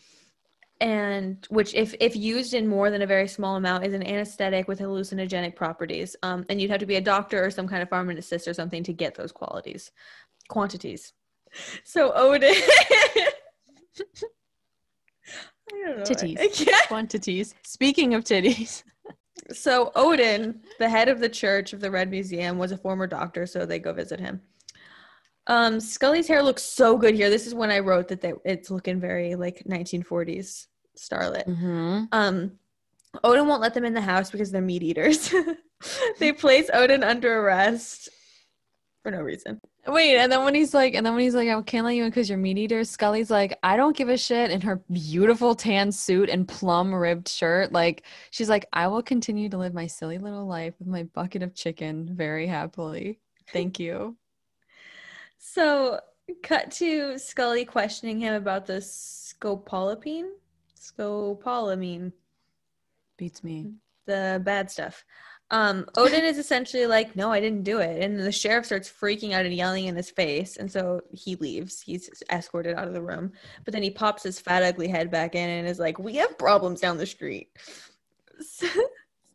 and which, if if used in more than a very small amount, is an anesthetic with hallucinogenic properties. Um, and you'd have to be a doctor or some kind of pharmacist or something to get those qualities, quantities. [LAUGHS] So Odin. I don't know. Titties. I can't Quantities. Speaking of titties. so Odin, the head of the Church of the Red Museum, was a former doctor, so they go visit him. Um, Scully's hair looks so good here. This is when I wrote that they, it's looking very like 1940s starlet. Mm-hmm. Um, Odin won't let them in the house because they're meat eaters. [LAUGHS] they place Odin under arrest for no reason. Wait, and then when he's like, and then when he's like, I can't let you in because you're meat eater. Scully's like, I don't give a shit. In her beautiful tan suit and plum ribbed shirt, like she's like, I will continue to live my silly little life with my bucket of chicken very happily. Thank you. So, cut to Scully questioning him about the scopolamine. Scopolamine. Beats me. the bad stuff. Um, Odin is essentially like, no, I didn't do it. And the sheriff starts freaking out and yelling in his face. And so he leaves. He's escorted out of the room. But then he pops his fat, ugly head back in and is like, we have problems down the street. [LAUGHS]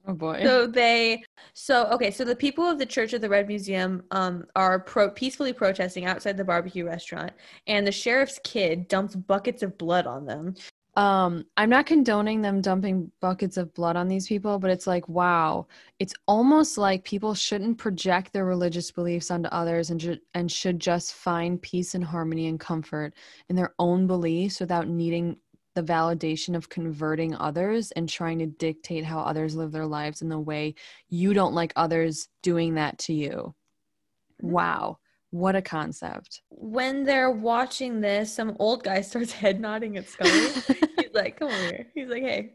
Oh boy. so they, so, okay, so the people of the Church of the Red Museum um, are pro- peacefully protesting outside the barbecue restaurant. And the sheriff's kid dumps buckets of blood on them. Um i'm not condoning them dumping buckets of blood on these people but it's like wow. It's almost like people shouldn't project their religious beliefs onto others and ju- and should just find peace and harmony and comfort in their own beliefs without needing the validation of converting others and trying to dictate how others live their lives in the way you don't like others doing that to you. Wow what a concept when they're watching this, some old guy [LAUGHS] starts head nodding at Scully. He's [LAUGHS] like, "Come over here." He's like, "Hey,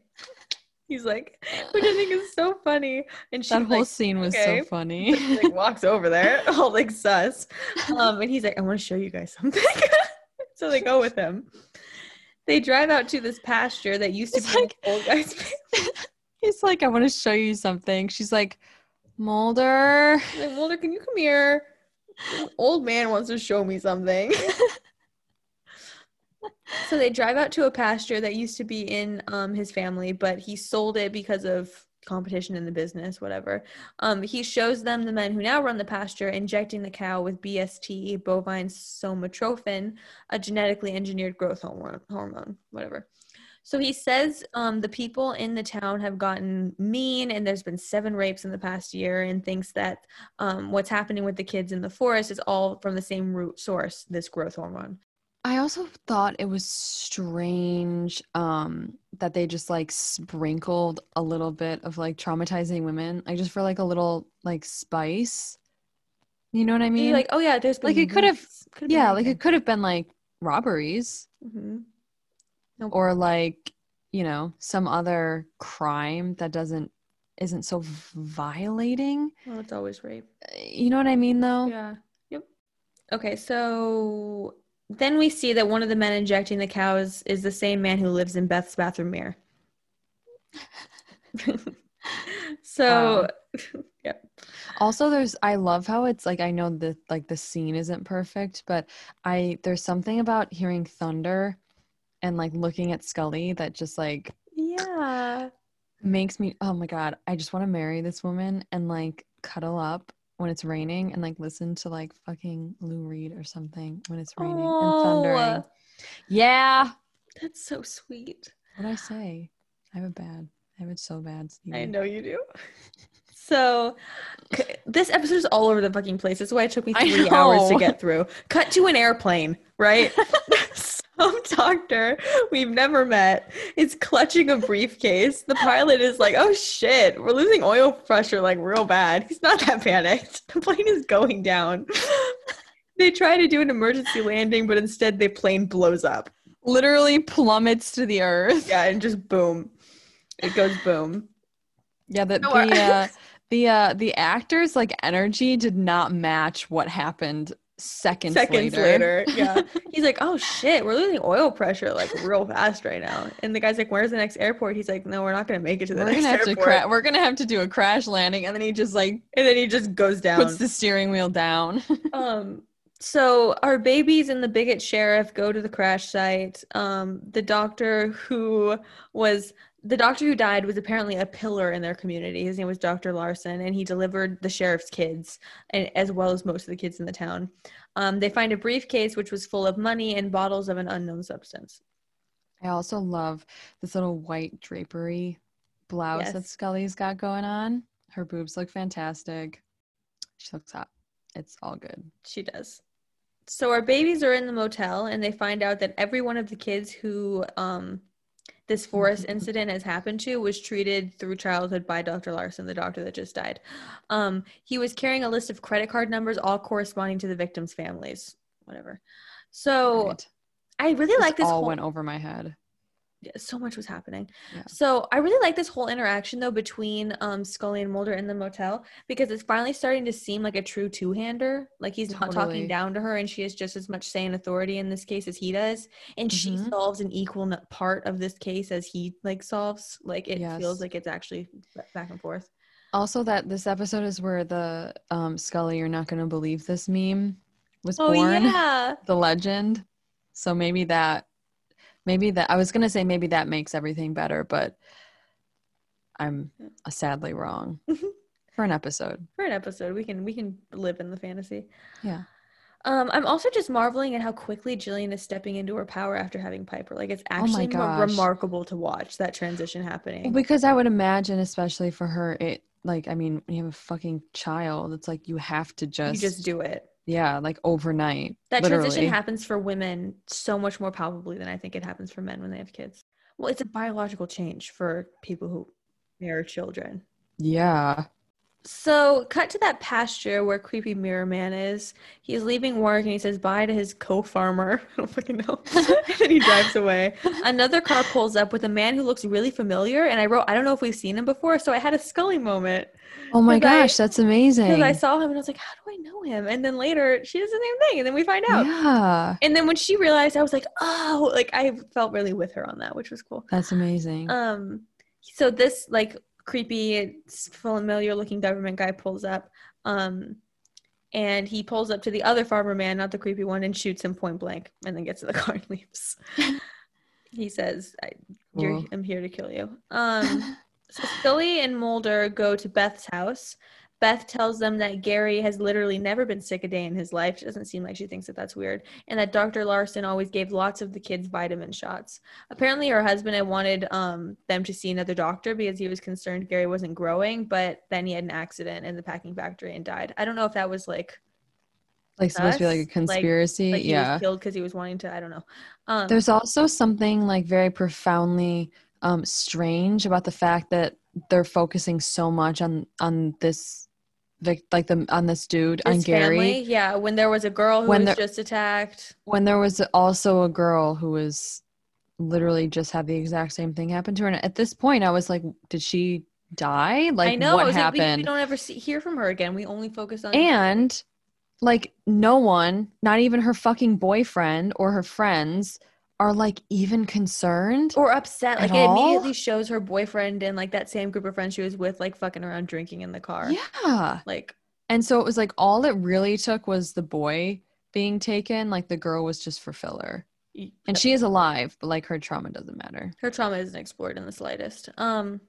He's like, which I think is so funny. And she That whole like, scene was okay. so funny. he, like walks over there, [LAUGHS] all like sus. Um, and he's like, I want to show you guys something. so they go with him. They drive out to this pasture that used to It's be like- old guy's. He's like, I want to show you something. She's like, Mulder. Like, Mulder, can you come here? Old man wants to show me something. [LAUGHS] so they drive out to a pasture that used to be in um, his family, but he sold it because of competition in the business, whatever. Um, he shows them the men who now run the pasture injecting the cow with BST, bovine somatrophin, a genetically engineered growth hormone, hormone whatever. So he says um, the people in the town have gotten mean, and there's been seven rapes in the past year, and thinks that um, what's happening with the kids in the forest is all from the same root source, this growth hormone. I also thought it was strange um, that they just like sprinkled a little bit of like traumatizing women, like just for like a little like spice. You know what I You're mean? like, oh yeah, there's Like, it could have- yeah, like it could have been like robberies Mhm. or like, you know, some other crime that doesn't isn't so violating. Well, it's always rape. You know what I mean though? Yeah. Yep. Okay, so then we see that one of the men injecting the cows is the same man who lives in Beth's bathroom mirror. [LAUGHS] so, [LAUGHS] yeah. Also, there's I love how it's like I know that like the scene isn't perfect, but I there's something about hearing thunder and like looking at Scully that just like Yeah. makes me oh my god, I just want to marry this woman and like cuddle up when it's raining and like listen to like fucking Lou Reed or something when it's raining and thundering. Yeah. That's so sweet. What would I say? I have it bad. I have it so bad. Stephee. I know you do. So, this episode is all over the fucking place. That's why it took me three hours to get through. Cut to an airplane, right? [LAUGHS] [LAUGHS] [LAUGHS] Some doctor we've never met is clutching a briefcase. The pilot is like, oh shit, we're losing oil pressure like real bad. He's not that panicked. [LAUGHS] The plane is going down. [LAUGHS] They try to do an emergency landing, but instead the plane blows up. Literally plummets to the earth. Yeah, and just boom. It goes boom. Yeah, the the uh, the uh, the actors like energy did not match what happened seconds, seconds later. later. Yeah. [LAUGHS] He's like, oh shit, we're losing oil pressure like real fast right now. And the guy's like, where's the next airport? He's like, no, we're not going to make it to the We're next gonna have to airport. cra- we're gonna have to do a crash landing, and then he just like and then he just goes down. puts the steering wheel down. [LAUGHS] um, so our babies and the bigot sheriff go to the crash site. Um, the doctor who was the doctor who died was apparently a pillar in their community. His name was Dr. Larson, and he delivered the sheriff's kids, and as well as most of the kids in the town. Um, they find a briefcase which was full of money and bottles of an unknown substance. I also love this little white drapery blouse that Scully's got going on. Her boobs look fantastic. She looks hot. It's all good. She does. So our babies are in the motel and they find out that every one of the kids who um this forest [LAUGHS] incident has happened to was treated through childhood by Dr. Larson, the doctor that just died. Um he was carrying a list of credit card numbers all corresponding to the victims' families. Whatever. So Right. I really This like this all whole went over my head. So much was happening. Yeah. So I really like this whole interaction though between um Scully and Mulder in the motel because it's finally starting to seem like a true two-hander. Like he's not talking down to her and she has just as much say and authority in this case as he does. And she Mhm. solves an equal part of this case as he like solves. Like it Yes. feels like it's actually back and forth. Also, that this episode is where the um, Scully, you're not going to believe this meme was Oh born. yeah. [LAUGHS] The legend. So maybe that, maybe that, I was going to say maybe that makes everything better, but I'm sadly wrong [LAUGHS] for an episode. For an episode, we can we can live in the fantasy. Yeah. Um, I'm also just marveling at how quickly Gillian is stepping into her power after having Piper. Like it's Oh actually gosh. remarkable to watch that transition happening. Because I would imagine, especially for her, it like, I mean, when you have a fucking child, it's like you have to just, you just do it. Yeah, like overnight. That literally. transition happens for women so much more palpably than I think it happens for men when they have kids. Well, it's a biological change for people who bear children. Yeah. So, cut to that pasture where creepy mirror man is. He's leaving work and he says bye to his co-farmer. [LAUGHS] I don't fucking know. [LAUGHS] and then he drives away. Another car pulls up with a man who looks really familiar, and I wrote, I don't know if we've seen him before, so I had a Scully moment. Oh my 'Cause I- gosh, that's amazing. Because I saw him and I was like, how do I know him? And then later she does the same thing, and then we find out. yeah, And then when she realized, I was like, oh, like I felt really with her on that, which was cool. that's amazing. Um, so this like creepy, familiar looking government guy pulls up, um, and he pulls up to the other farmer man, not the creepy one, and shoots him point blank, and then gets to the [LAUGHS] car and leaves. [LAUGHS] he says, I, you're, i'm here to kill you." [LAUGHS] Um, so Scully and Mulder go to Beth's house. Beth tells them that Gary has literally never been sick a day in his life. It doesn't seem like she thinks that that's weird. And that Dr. Larson always gave lots of the kids vitamin shots. Apparently, her husband had wanted um, them to see another doctor because he was concerned Gary wasn't growing, but then he had an accident in the packing factory and died. I don't know if that was like, like supposed to be like a like- conspiracy. like he yeah. was killed because he was wanting to, I don't know. Um, There's also something like very profoundly um, strange about the fact that they're focusing so much on on this, vic- like the on this dude on Gary, family, yeah, when there was a girl who When was there- just attacked. when there was also a girl who was literally just had the exact same thing happen to her. And at this point, I was like, did she die? Like, I know. I what was like, we, happened? we don't ever see, hear from her again. We only focus on and like no one not even her fucking boyfriend or her friends are like even concerned or upset. Like it all? immediately shows her boyfriend and like that same group of friends she was with, like fucking around drinking in the car. yeah Like and so it was like all it really took was the boy being taken like the girl was just for filler and she is alive but like her trauma doesn't matter her trauma isn't explored in the slightest. Um,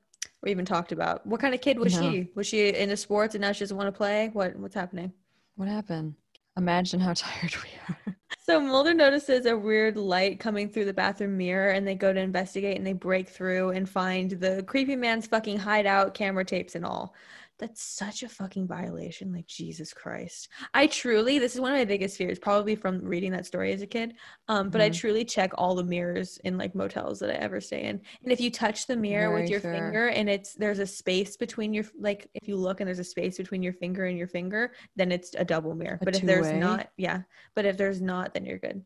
or even talked about. What kind of kid was No. she? Was she into sports and now she doesn't want to play? What what's happening? what happened imagine how [LAUGHS] tired we are So Mulder notices a weird light coming through the bathroom mirror and they go to investigate and they break through and find the creepy man's fucking hideout, camera tapes and all. That's such a fucking violation. Like Jesus Christ. I truly, this is one of my biggest fears, probably from reading that story as a kid. Um, but I Mhm. truly check all the mirrors in like motels that I ever stay in. And if you touch the mirror with your fair. finger and it's there's a space between your like if you look and there's a space between your finger and your finger, then it's a double mirror. A but if there's not, yeah. But if there's not, then you're good.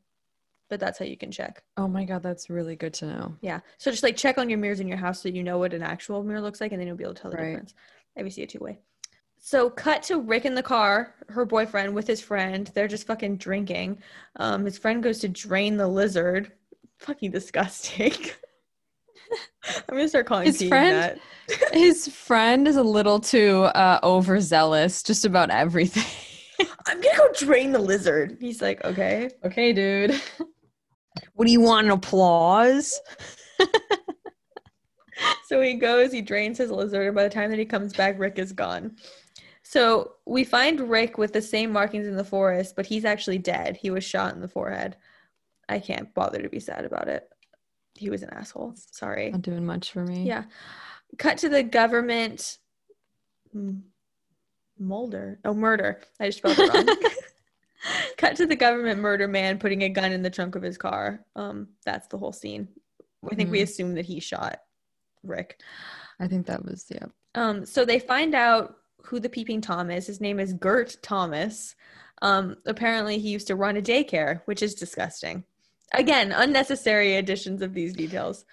But that's how you can check. oh my god that's really good to know Yeah. So just like check on your mirrors in your house so you know what an actual mirror looks like and then you'll be able to tell the Right. difference. See it two way. So cut to Rick in the car, her boyfriend with his friend. They're just fucking drinking. Um, his friend goes to drain the lizard. Fucking disgusting. [LAUGHS] I'm gonna start calling His friend? that. [LAUGHS] [LAUGHS] his friend is a little too uh overzealous just about everything I'm gonna go drain the lizard. He's like, okay. okay dude What do you want? An applause? [LAUGHS] so he goes, he drains his lizard, and by the time that he comes back, Rick is gone. So we find Rick with the same markings in the forest, but he's actually dead. He was shot in the forehead. I can't bother to be sad about it. He was an asshole. Sorry. not doing much for me Yeah. Cut to the government. M- Mulder. Oh, murder. I just spelled it wrong. [LAUGHS] [LAUGHS] Cut to the government murder man putting a gun in the trunk of his car. Um, that's the whole scene. I think we Mhm. assume that he shot Rick. i think that was yeah Um, so they find out who the peeping Tom is. His name is Gert Thomas. Um, apparently he used to run a daycare, which is disgusting. Again, unnecessary additions of these details.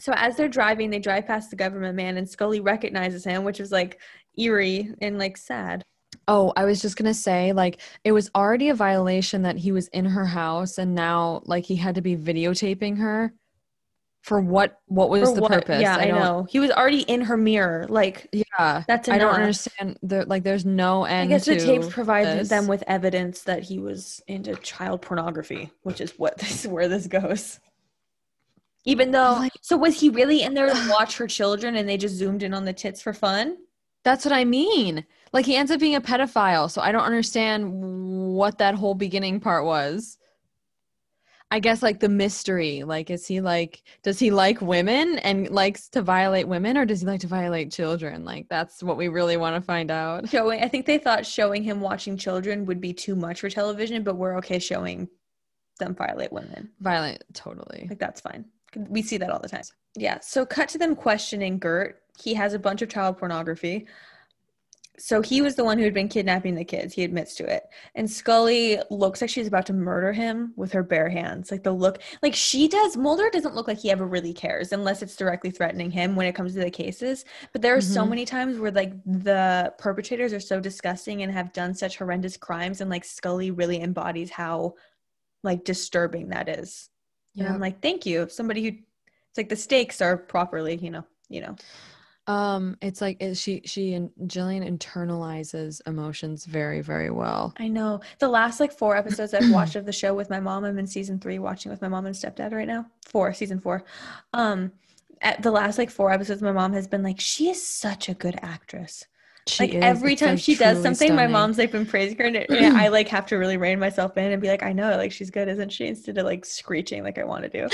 So as they're driving, they drive past the government man, and Scully recognizes him, which is like eerie and like sad. Oh, I was just gonna say, like, it was already a violation that he was in her house, and now, like, he had to be videotaping her. For what? What was For the what- purpose? Yeah, I, don't- know. He was already in her mirror. Like Yeah, that's I don't understand. The like, there's no end I guess the tapes provided this. them with evidence that he was into child pornography, which is what [LAUGHS] this where this goes. Even though, Like- so was he really in there to watch her children, and they just zoomed in on the tits for fun? That's what I mean. Like, he ends up being a pedophile, so I don't understand what that whole beginning part was. I guess like the mystery. Like, is he like, does he like women and likes to violate women, or does he like to violate children? Like, that's what we really want to find out. Showing, I think they thought showing him watching children would be too much for television, but we're okay showing them violate women. Violent, totally. Like that's fine. We see that all the time. Yeah. So cut to them questioning Gert. He has a bunch of child pornography. So he was the one who had been kidnapping the kids. He admits to it. And Scully looks like she's about to murder him with her bare hands. Like the look, like she does. Mulder doesn't look like he ever really cares unless it's directly threatening him when it comes to the cases. But there are mm-hmm. so many times where like the perpetrators are so disgusting and have done such horrendous crimes. And like Scully really embodies how like disturbing that is. Yeah. And I'm like, thank you. Somebody who, it's like the stakes are properly, you know, you know. Um, it's like it, she she and Gillian internalizes emotions very very well. I know the last like four episodes I've [CLEARS THROAT] watched of the show with my mom. I'm in season three, watching with my mom and stepdad right now. Four, season four. Um, at the last like four episodes, my mom has been like, she is such a good actress. She like is. every time like she does something, stunning. my mom's like been praising her, and it, yeah, I [CLEARS THROAT] like have to really rein myself in and be like, I know, like she's good, isn't she? Instead of like screeching like I want to do.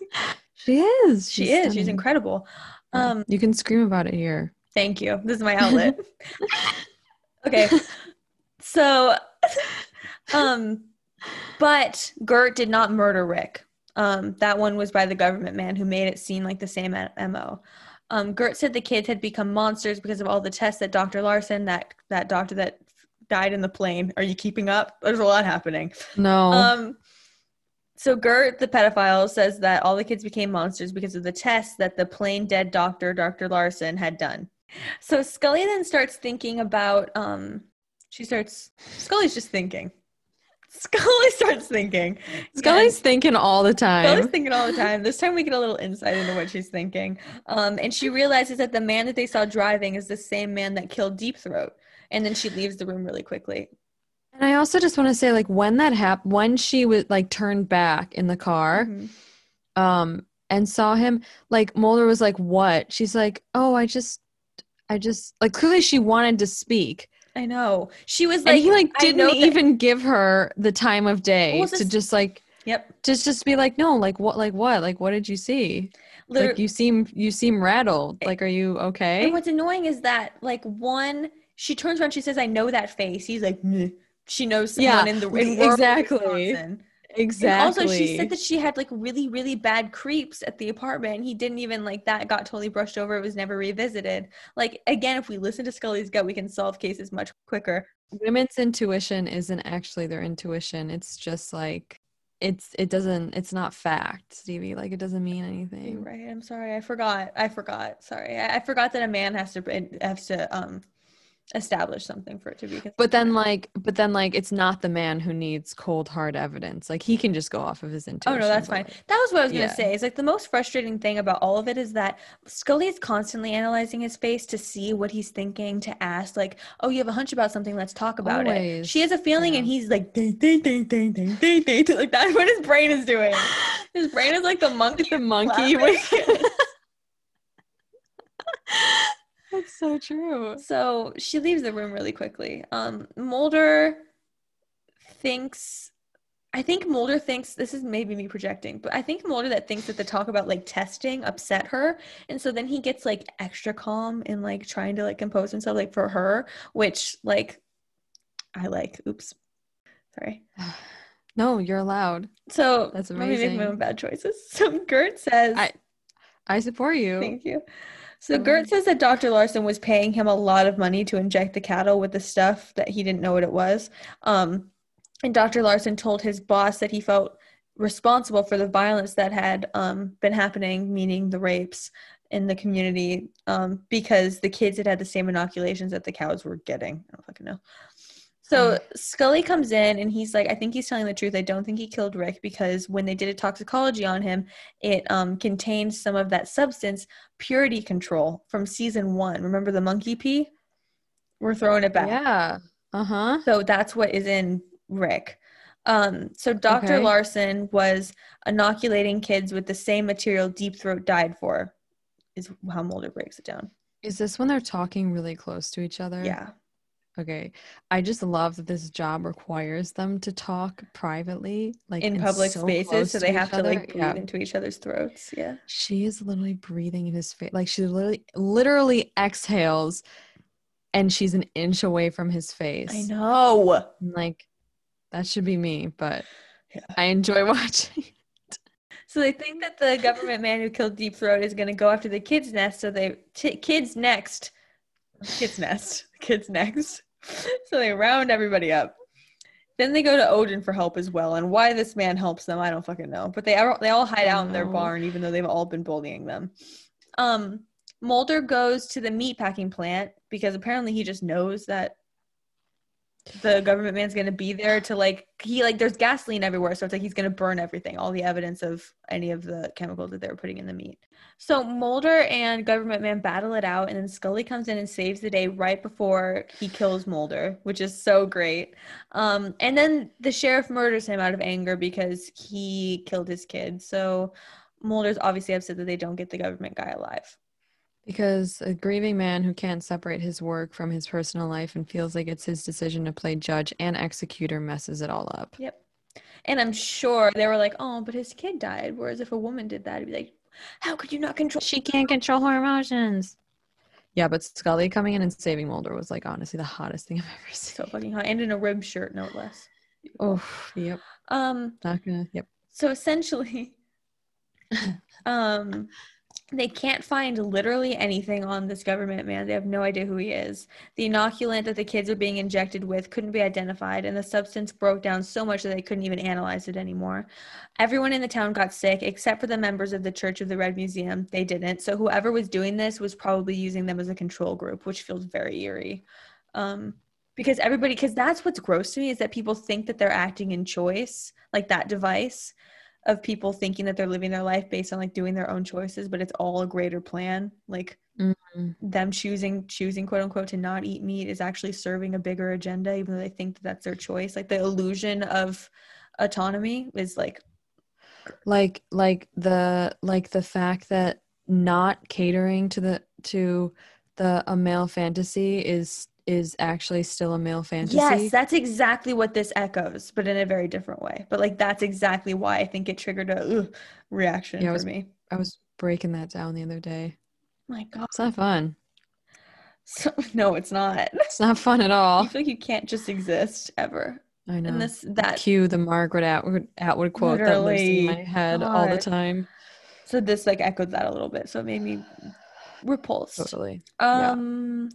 [LAUGHS] she is. She's she is. Stunning. She's incredible. Um, you can scream about it here. Thank you. This is my outlet. [LAUGHS] okay. So, um, but Gert did not murder Rick. Um, that one was by the government man who made it seem like the same MO. Um, Gert said the kids had become monsters because of all the tests that Dr. Larson, that that doctor that died in the plane. Are you keeping up? There's a lot happening. No. Um, so Gert, the pedophile, says that all the kids became monsters because of the tests that the plain dead doctor, Dr. Larson, had done. So Scully then starts thinking about um she starts Scully's just thinking. Scully [LAUGHS] starts thinking. Scully's thinking all the time. Scully's thinking all the time. This time we get a little insight into what she's thinking. Um, and she realizes that the man that they saw driving is the same man that killed Deep Throat. And then she leaves the room really quickly. And I also just want to say, like, when that happened, when she was like turned back in the car, mm-hmm. um, and saw him, like Mulder was like, "What?" She's like, "Oh, I just, I just like clearly she wanted to speak." I know she was like, and he like didn't even that- give her the time of day well, to just like, yep, just just be like, no, like what, like what, like what did you see? Literally- like you seem you seem rattled. Like, are you okay? And what's annoying is that like one, she turns around, she says, "I know that face." He's like. Meh she knows someone yeah, in the in exactly. Exactly. And also, she said that she had like really, really bad creeps at the apartment. He didn't even like that got totally brushed over. It was never revisited. Like again, if we listen to Scully's gut, we can solve cases much quicker. Women's intuition isn't actually their intuition. It's just like it's it doesn't it's not fact, Stephee. Like it doesn't mean anything. You're right. I'm sorry. I forgot. I forgot. Sorry. I, I forgot that a man has to has to um establish something for it to be but then like but then like it's not the man who needs cold hard evidence like he can just go off of his intuition oh no that's fine that was what i was gonna say is like the most frustrating thing about all of it is that scully is constantly analyzing his face to see what he's thinking to ask like oh you have a hunch about something let's talk about Always. it she has a feeling yeah. and he's like ding, ding, ding, ding, ding, ding, ding. [LAUGHS] like that's what his brain is doing his brain is like the [LAUGHS] monkey the monkey [LAUGHS] That's so true. So she leaves the room really quickly. Um, Mulder thinks I think Mulder thinks this is maybe me projecting, but I think Mulder that thinks that the talk about like testing upset her, and so then he gets like extra calm and like trying to like compose himself like for her, which like I like. Oops, sorry. [SIGHS] No, you're allowed. So that's amazing. Let me make my own bad choices. [LAUGHS] So Gert says, "I, I support you." Thank you. So Gert says that Dr. Larson was paying him a lot of money to inject the cattle with the stuff that he didn't know what it was. Um, and Dr. Larson told his boss that he felt responsible for the violence that had um, been happening, meaning the rapes in the community, um, because the kids had had the same inoculations that the cows were getting. I don't fucking know. So Scully comes in and he's like, I think he's telling the truth. I don't think he killed Rick because when they did a toxicology on him, it um, contained some of that substance, purity control from season one. Remember the monkey pee? We're throwing it back. Yeah. Uh huh. So that's what is in Rick. Um, so Dr. Okay. Larson was inoculating kids with the same material Deep Throat died for, is how Mulder breaks it down. Is this when they're talking really close to each other? Yeah. Okay. I just love that this job requires them to talk privately, like in public so spaces, so they have to like breathe yeah. into each other's throats. Yeah. She is literally breathing in his face. Like she literally literally exhales and she's an inch away from his face. I know. Like that should be me, but yeah. I enjoy [LAUGHS] watching. So they think that the government man who killed Deep Throat is going to go after the kids' nest. So they t- kids next Kid's nest. Kid's next. [LAUGHS] So they round everybody up. Then they go to Odin for help as well. And why this man helps them, I don't fucking know. But they all, they all hide out in their Oh. barn, even though they've all been bullying them. Um, Mulder goes to the meatpacking plant because apparently he just knows that the government man's gonna be there to like he like there's gasoline everywhere, so it's like he's gonna burn everything, all the evidence of any of the chemicals that they were putting in the meat. So Mulder and government man battle it out, and then Scully comes in and saves the day right before he kills Mulder, which is so great. Um, and then the sheriff murders him out of anger because he killed his kid. So Mulder's obviously upset that they don't get the government guy alive. Because a grieving man who can't separate his work from his personal life and feels like it's his decision to play judge and executor messes it all up. Yep. And I'm sure they were like, oh, but his kid died. Whereas if a woman did that, it'd be like, how could you not control? She can't control her emotions. Yeah, but Scully coming in and saving Mulder was like honestly the hottest thing I've ever seen. So fucking hot. And in a rib shirt, no less. Oh, yep. Um, Not gonna. Yep. so essentially, [LAUGHS] um, they can't find literally anything on this government man. They have no idea who he is. The inoculant that the kids are being injected with couldn't be identified, and the substance broke down so much that they couldn't even analyze it anymore. Everyone in the town got sick except for the members of the Church of the Red Museum. They didn't. So whoever was doing this was probably using them as a control group, which feels very eerie. Um, because everybody, because that's what's gross to me is that people think that they're acting in choice, like that device of people thinking that they're living their life based on like doing their own choices, but it's all a greater plan. Like Mhm. them choosing choosing quote unquote to not eat meat is actually serving a bigger agenda, even though they think that that's their choice. Like the illusion of autonomy is like Like like the like the fact that not catering to the to the a male fantasy is is actually still a male fantasy. yes, that's exactly what this echoes, but in a very different way. But like that's exactly why I think it triggered a ugh, reaction Yeah, for was- me. I was breaking that down the other day. My God, It's not fun. so, [LAUGHS] no, it's not. It's not fun at all. I feel like you can't just exist ever. I know. And this that Cue the Margaret Atwood, Atwood quote that lives in my head all the time. so this like echoed that a little bit, so it made me repulsed. Totally. yeah. Um,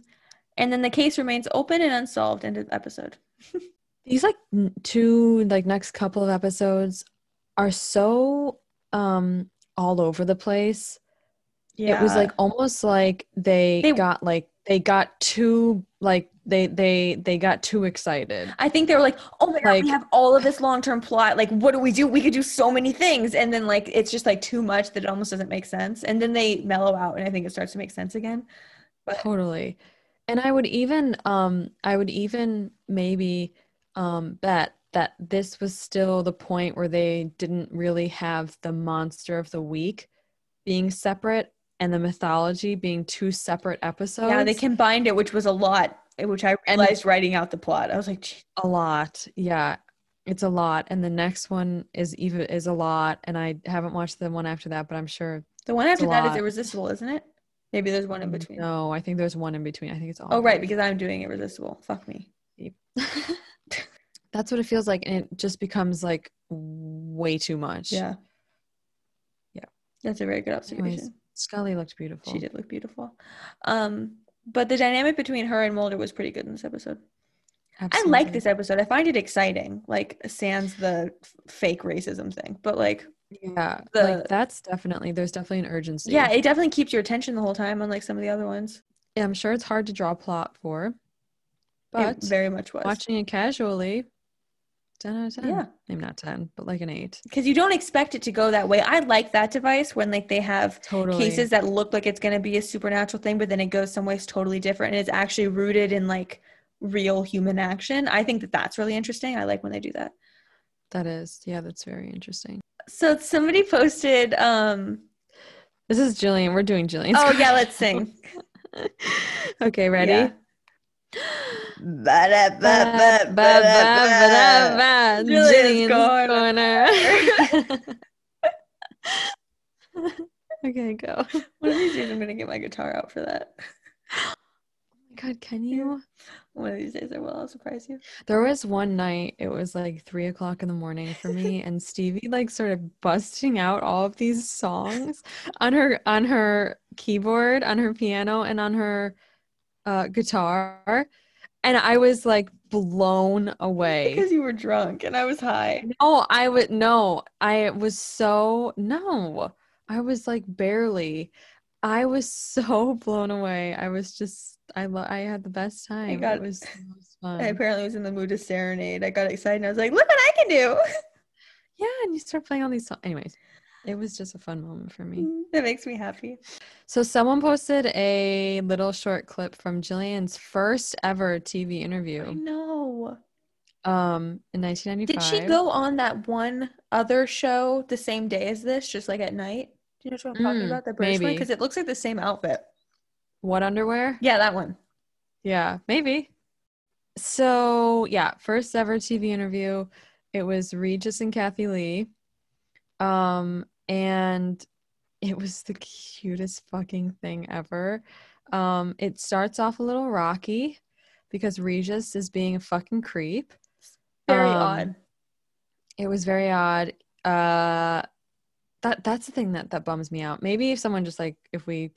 And then the case remains open and unsolved. End of episode. [LAUGHS] These like two like next couple of episodes are so um all over the place. Yeah. It was like almost like they, They- got like they got too like they they they got too excited. I think they were like, oh my god, we have all of this long term plot. Like, what do we do? We could do so many things, and then like it's just like too much that it almost doesn't make sense. And then they mellow out, and I think it starts to make sense again. But Totally. And I would even um I would even maybe um bet that this was still the point where they didn't really have the monster of the week being separate and the mythology being two separate episodes. yeah, they combined it, which was a lot. Which I And- realized writing out the plot. I was like, "Gee, a lot. Yeah. It's a lot. And the next one is even is a lot. And I haven't watched the one after that, but I'm sure the one after that is irresistible, isn't it? Maybe there's one in between. No, I think there's one in between. I think it's all Oh, right, because I'm doing irresistible. Fuck me. [LAUGHS] That's what it feels like. And it just becomes like way too much. Yeah. Yeah. That's a very good Anyways, observation. Scully looked beautiful. She did look beautiful. Um, but the dynamic between her and Mulder was pretty good in this episode. Absolutely. I like this episode. I find it exciting, like sans the f- fake racism thing. But like, Yeah. the- like that's definitely there's definitely an urgency. yeah, it definitely keeps your attention the whole time, unlike some of the other ones. Yeah, I'm sure it's hard to draw plot for. But it very much was. watching it casually, 10 out of 10. Yeah. Maybe not 10, but like an 8. because you don't expect it to go that way. I like that device when like they have Totally. cases that look like it's going to be a supernatural thing, but then it goes some ways totally different, and it's actually rooted in like real human action. I think that that's really interesting. I like when they do that. That is. Yeah, that's very interesting. So somebody posted. um This is Gillian. We're doing Gillian's. Oh yeah, let's sing. [LAUGHS] okay, ready? Yeah. Gillian's corner. okay, go. One of these days, I'm gonna get my guitar out for that. God, can you? One of these days, I will. I'll surprise you. There was one night, it was like three o'clock in the morning for me, [LAUGHS] and Stephee like started busting out all of these songs on her on her keyboard, on her piano, and on her uh, guitar, and I was like blown away. Because you were drunk and I was high. Oh, I would no. I was so no. I was like barely. I was [LAUGHS] so blown away. I was just I lo- I had the best time. got- it was most [LAUGHS] fun. I apparently was in the mood to serenade. I got excited and I was like, look what I can do. [LAUGHS] yeah, and you start playing all these songs. Anyways, it was just a fun moment for me. that makes me happy. So someone posted a little short clip from Gillian's first ever TV I interview know. um in 1995. Did she go on that one other show the same day as this, just like at night? You know what I'm talking Mm, about? The British one? Because it looks like the same outfit. What underwear? Yeah, that one. Yeah, maybe. So, yeah, first ever TV interview. It was Regis and Kathie Lee. Um, and it was the cutest fucking thing ever. Um, it starts off a little rocky because Regis is being a fucking creep. Very Um, odd. It was very odd. Uh that that's the thing that that bums me out. Maybe if someone just like if we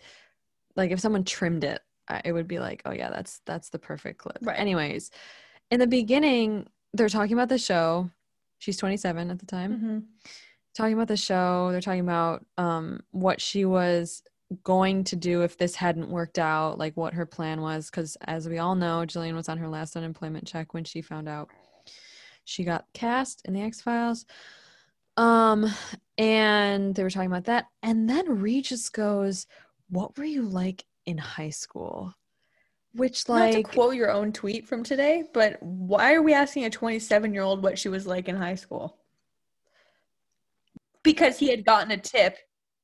like if someone trimmed it, I, it would be like, "Oh yeah, that's that's the perfect clip." Right. Anyways, in the beginning, they're talking about the show. She's 27 at the time. Mhm. Talking about the show, they're talking about um what she was going to do if this hadn't worked out, like what her plan was cuz as we all know, Gillian was on her last unemployment check when she found out she got cast in the X-Files. Um and they were talking about that and then Regis goes, "What were you like in high school?" Which Not to like quote your own tweet from today, but why are we asking a 27 year old what she was like in high school? Because he had gotten a tip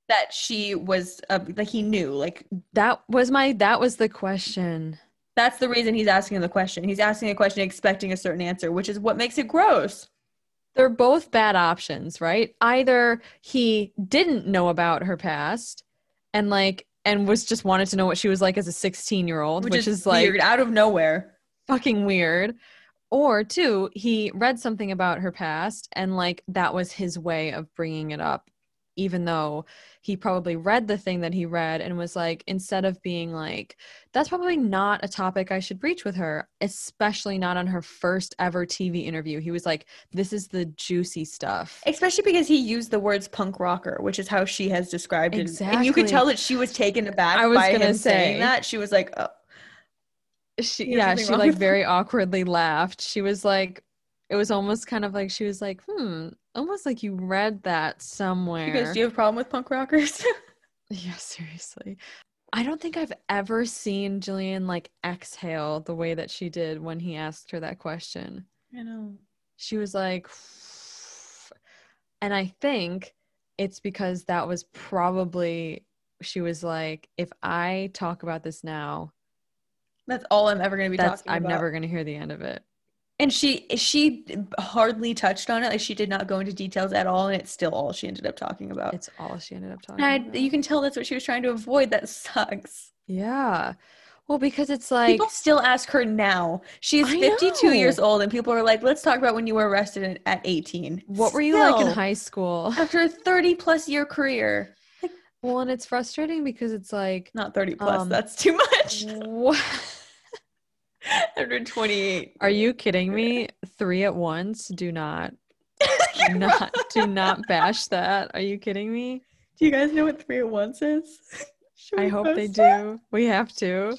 that she was, uh, like he knew. Like that was my that was the question. that's the reason he's asking the question. He's asking a question expecting a certain answer, which is what makes it gross. They're both bad options, right? Either he didn't know about her past and like and was just wanted to know what she was like as a 16 year old, which, is, like weird, out of nowhere. fucking weird. Or two, he read something about her past and like that was his way of bringing it up, even though he probably read the thing that he read and was like, instead of being like, that's probably not a topic I should breach with her, especially not on her first ever TV interview. He was like, this is the juicy stuff. Especially because he used the words punk rocker, which is how she has described it. Exactly. And you could tell that she was taken aback I was by gonna him saying say. that. She was like, oh, She, yeah, she like very awkwardly laughed. She was like, it was almost kind of like she was like, hmm, almost like you read that somewhere. goes, do you have a problem with punk rockers? [LAUGHS] Yeah, seriously. I don't think I've ever seen Gillian like exhale the way that she did when he asked her that question. I know. She was like, and I think it's because that was probably, she was like, if I talk about this now, That's all I'm ever going to be that's, talking I'm about. never going to hear the end of it. And she she hardly touched on it. Like she did not go into details at all, and it's still all she ended up talking about. It's all she ended up talking I, about. you can tell that's what she was trying to avoid. That sucks. yeah. Well, because it's like, people still ask her now. She's 52 years old, and people are like, "Let's talk about when you were arrested at- at 18." what were you like in high school? [LAUGHS] after a 30 plus year career? Well, and it's frustrating because it's like, Not 30 plus. Um, that's too much. [LAUGHS] what? After 28. Are you kidding me? Three at once? Do not, [LAUGHS] do not, do not bash that. Are you kidding me? Do you guys know what three at once is? [LAUGHS] I hope they it? do. We have to.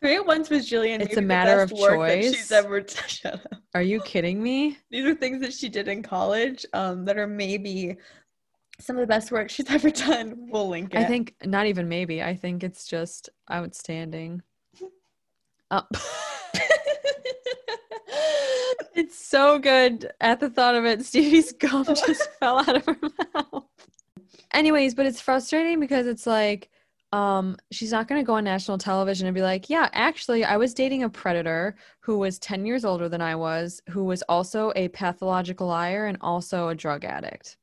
Three at once was Gillian. It's a matter of work choice. She's ever [LAUGHS] up. Are you kidding me? These are things that she did in college um, that are maybe some of the best work she's ever done. We'll link it. I think not even maybe. I think it's just outstanding. Uh, [LAUGHS] it's so good. At the thought of it, Stephee's [LAUGHS] gum just [LAUGHS] fell out of her mouth. Anyways, but it's frustrating because it's like, um, she's not going to go on national television and be like, yeah, actually, I was dating a predator who was 10 years older than I was, who was also a pathological liar and also a drug addict.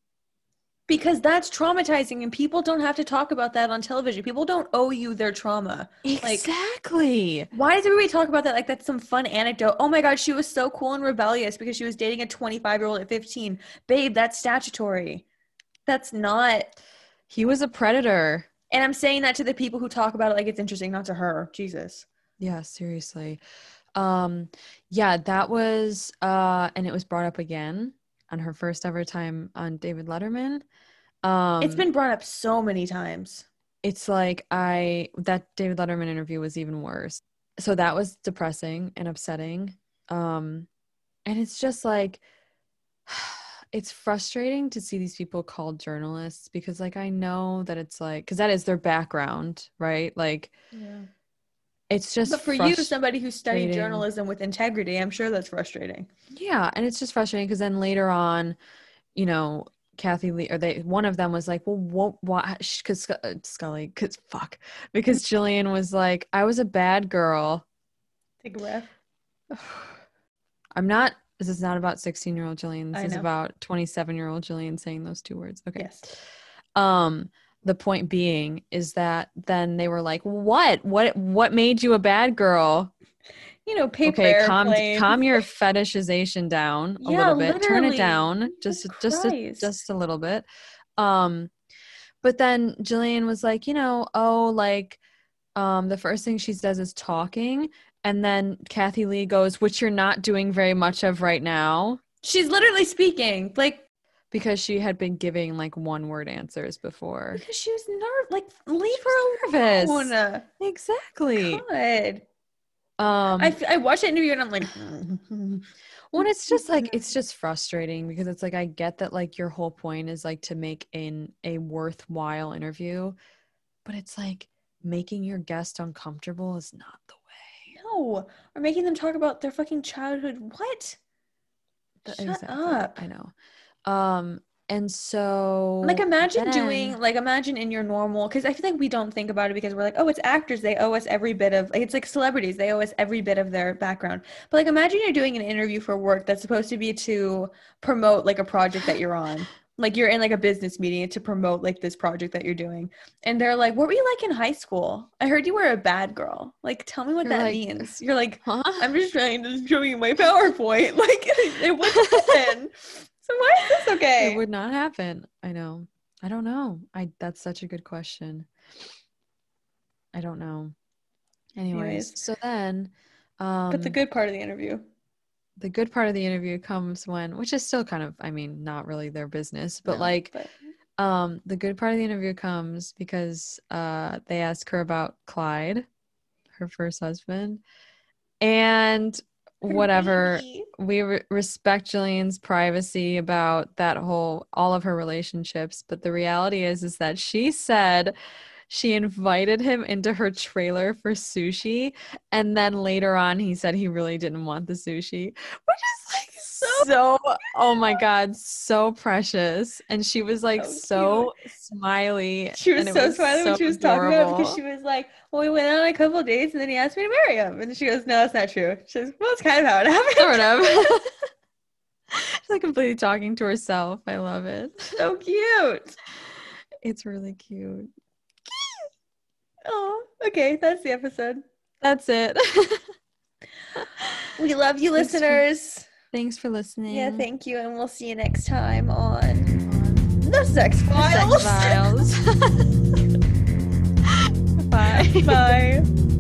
Because that's traumatizing, and people don't have to talk about that on television. People don't owe you their trauma. Like- Exactly. Why does everybody talk about that like that's some fun anecdote? Oh my god, she was so cool and rebellious because she was dating a 25 year old at 15. Babe, that's statutory. That's not. he was a predator. And I'm saying that to the people who talk about it like it's interesting, not to her. Jesus. Yeah, seriously. Um yeah, that was uh and it was brought up again on her first ever time on David Letterman. Um it's been brought up so many times. it's like I that David Letterman interview was even worse. So that was depressing and upsetting. Um and it's just like [SIGHS] it's frustrating to see these people called journalists because like I know that it's like cuz that is their background, right? Like Yeah. It's just But for you, somebody who studied journalism with integrity, I'm sure that's frustrating. Yeah, and it's just frustrating because then later on, you know, Kathie Lee or they one of them was like, "Well, what? Why?" Because Scully, because fuck, because [LAUGHS] Gillian was like, "I was a bad girl." Take a breath. [SIGHS] I'm not. This is not about 16 year old Gillian. This I is know. about 27 year old Gillian saying those two words. Okay. Yes. Um. The point being is that then they were like, "What? What? What made you a bad girl?" You know, paper okay, calm airplanes. calm your fetishization down a Yeah, little bit. Turn it down just just a, just a little bit. Um but then Gillian was like, you know, oh like um the first thing she says is talking and then Kathie Lee goes, which you're not doing very much of right now She's literally speaking like because she had been giving like one word answers before. because she was nervous. Like leave her Nervous. alone. Exactly. God. Um I, f- I watched that interview and I'm like, [LAUGHS] Well, it's just like it's just frustrating because it's like I get that like your whole point is like to make in a worthwhile interview, but it's like making your guest uncomfortable is not the way. no, or making them talk about their fucking childhood. What? Th- Shut exactly. up. I know. Um, and so Like imagine then- doing like imagine in your normal because I feel like we don't think about it because we're like oh it's actors they owe us every bit of like it's like celebrities they owe us every bit of their background. But like imagine you're doing an interview for work that's supposed to be to promote like a project that you're on. Like you're in like a business meeting to promote like this project that you're doing. And they're like what were you like in high school? I heard you were a bad girl. Like tell me what You're that like, means. You're like Huh? I'm just trying to show you my [LAUGHS] PowerPoint. Like [LAUGHS] it wouldn't happen [LAUGHS] so why is this okay It would not happen. I know. I don't know. I that's such a good question. I don't know. Anyways, Anyways. so then um but the good part of the interview the good part of the interview comes when which is still kind of i mean not really their business but No, like but- um the good part of the interview comes because uh they ask her about clyde her first husband and whatever we re- respect gillian's privacy about that whole all of her relationships but the reality is is that she said she invited him into her trailer for sushi and then later on he said he really didn't want the sushi which is like [LAUGHS] so, oh my god so precious and she was like So so, smiley She was so smiley when she was talking about because she was like, "Well, we went on a couple dates and then he asked me to marry him." And she goes, "No, that's not true." She goes, "Well, it's kind of how it happened." [LAUGHS] sort of [LAUGHS] she's like completely talking to herself i love it so cute. it's really cute Oh, okay, that's the episode. that's it We love you, Thanks for- listeners. Thanks for listening. Yeah, thank you, and we'll see you next time on the Sex the sex files. [LAUGHS] [LAUGHS] Bye. Bye. [LAUGHS]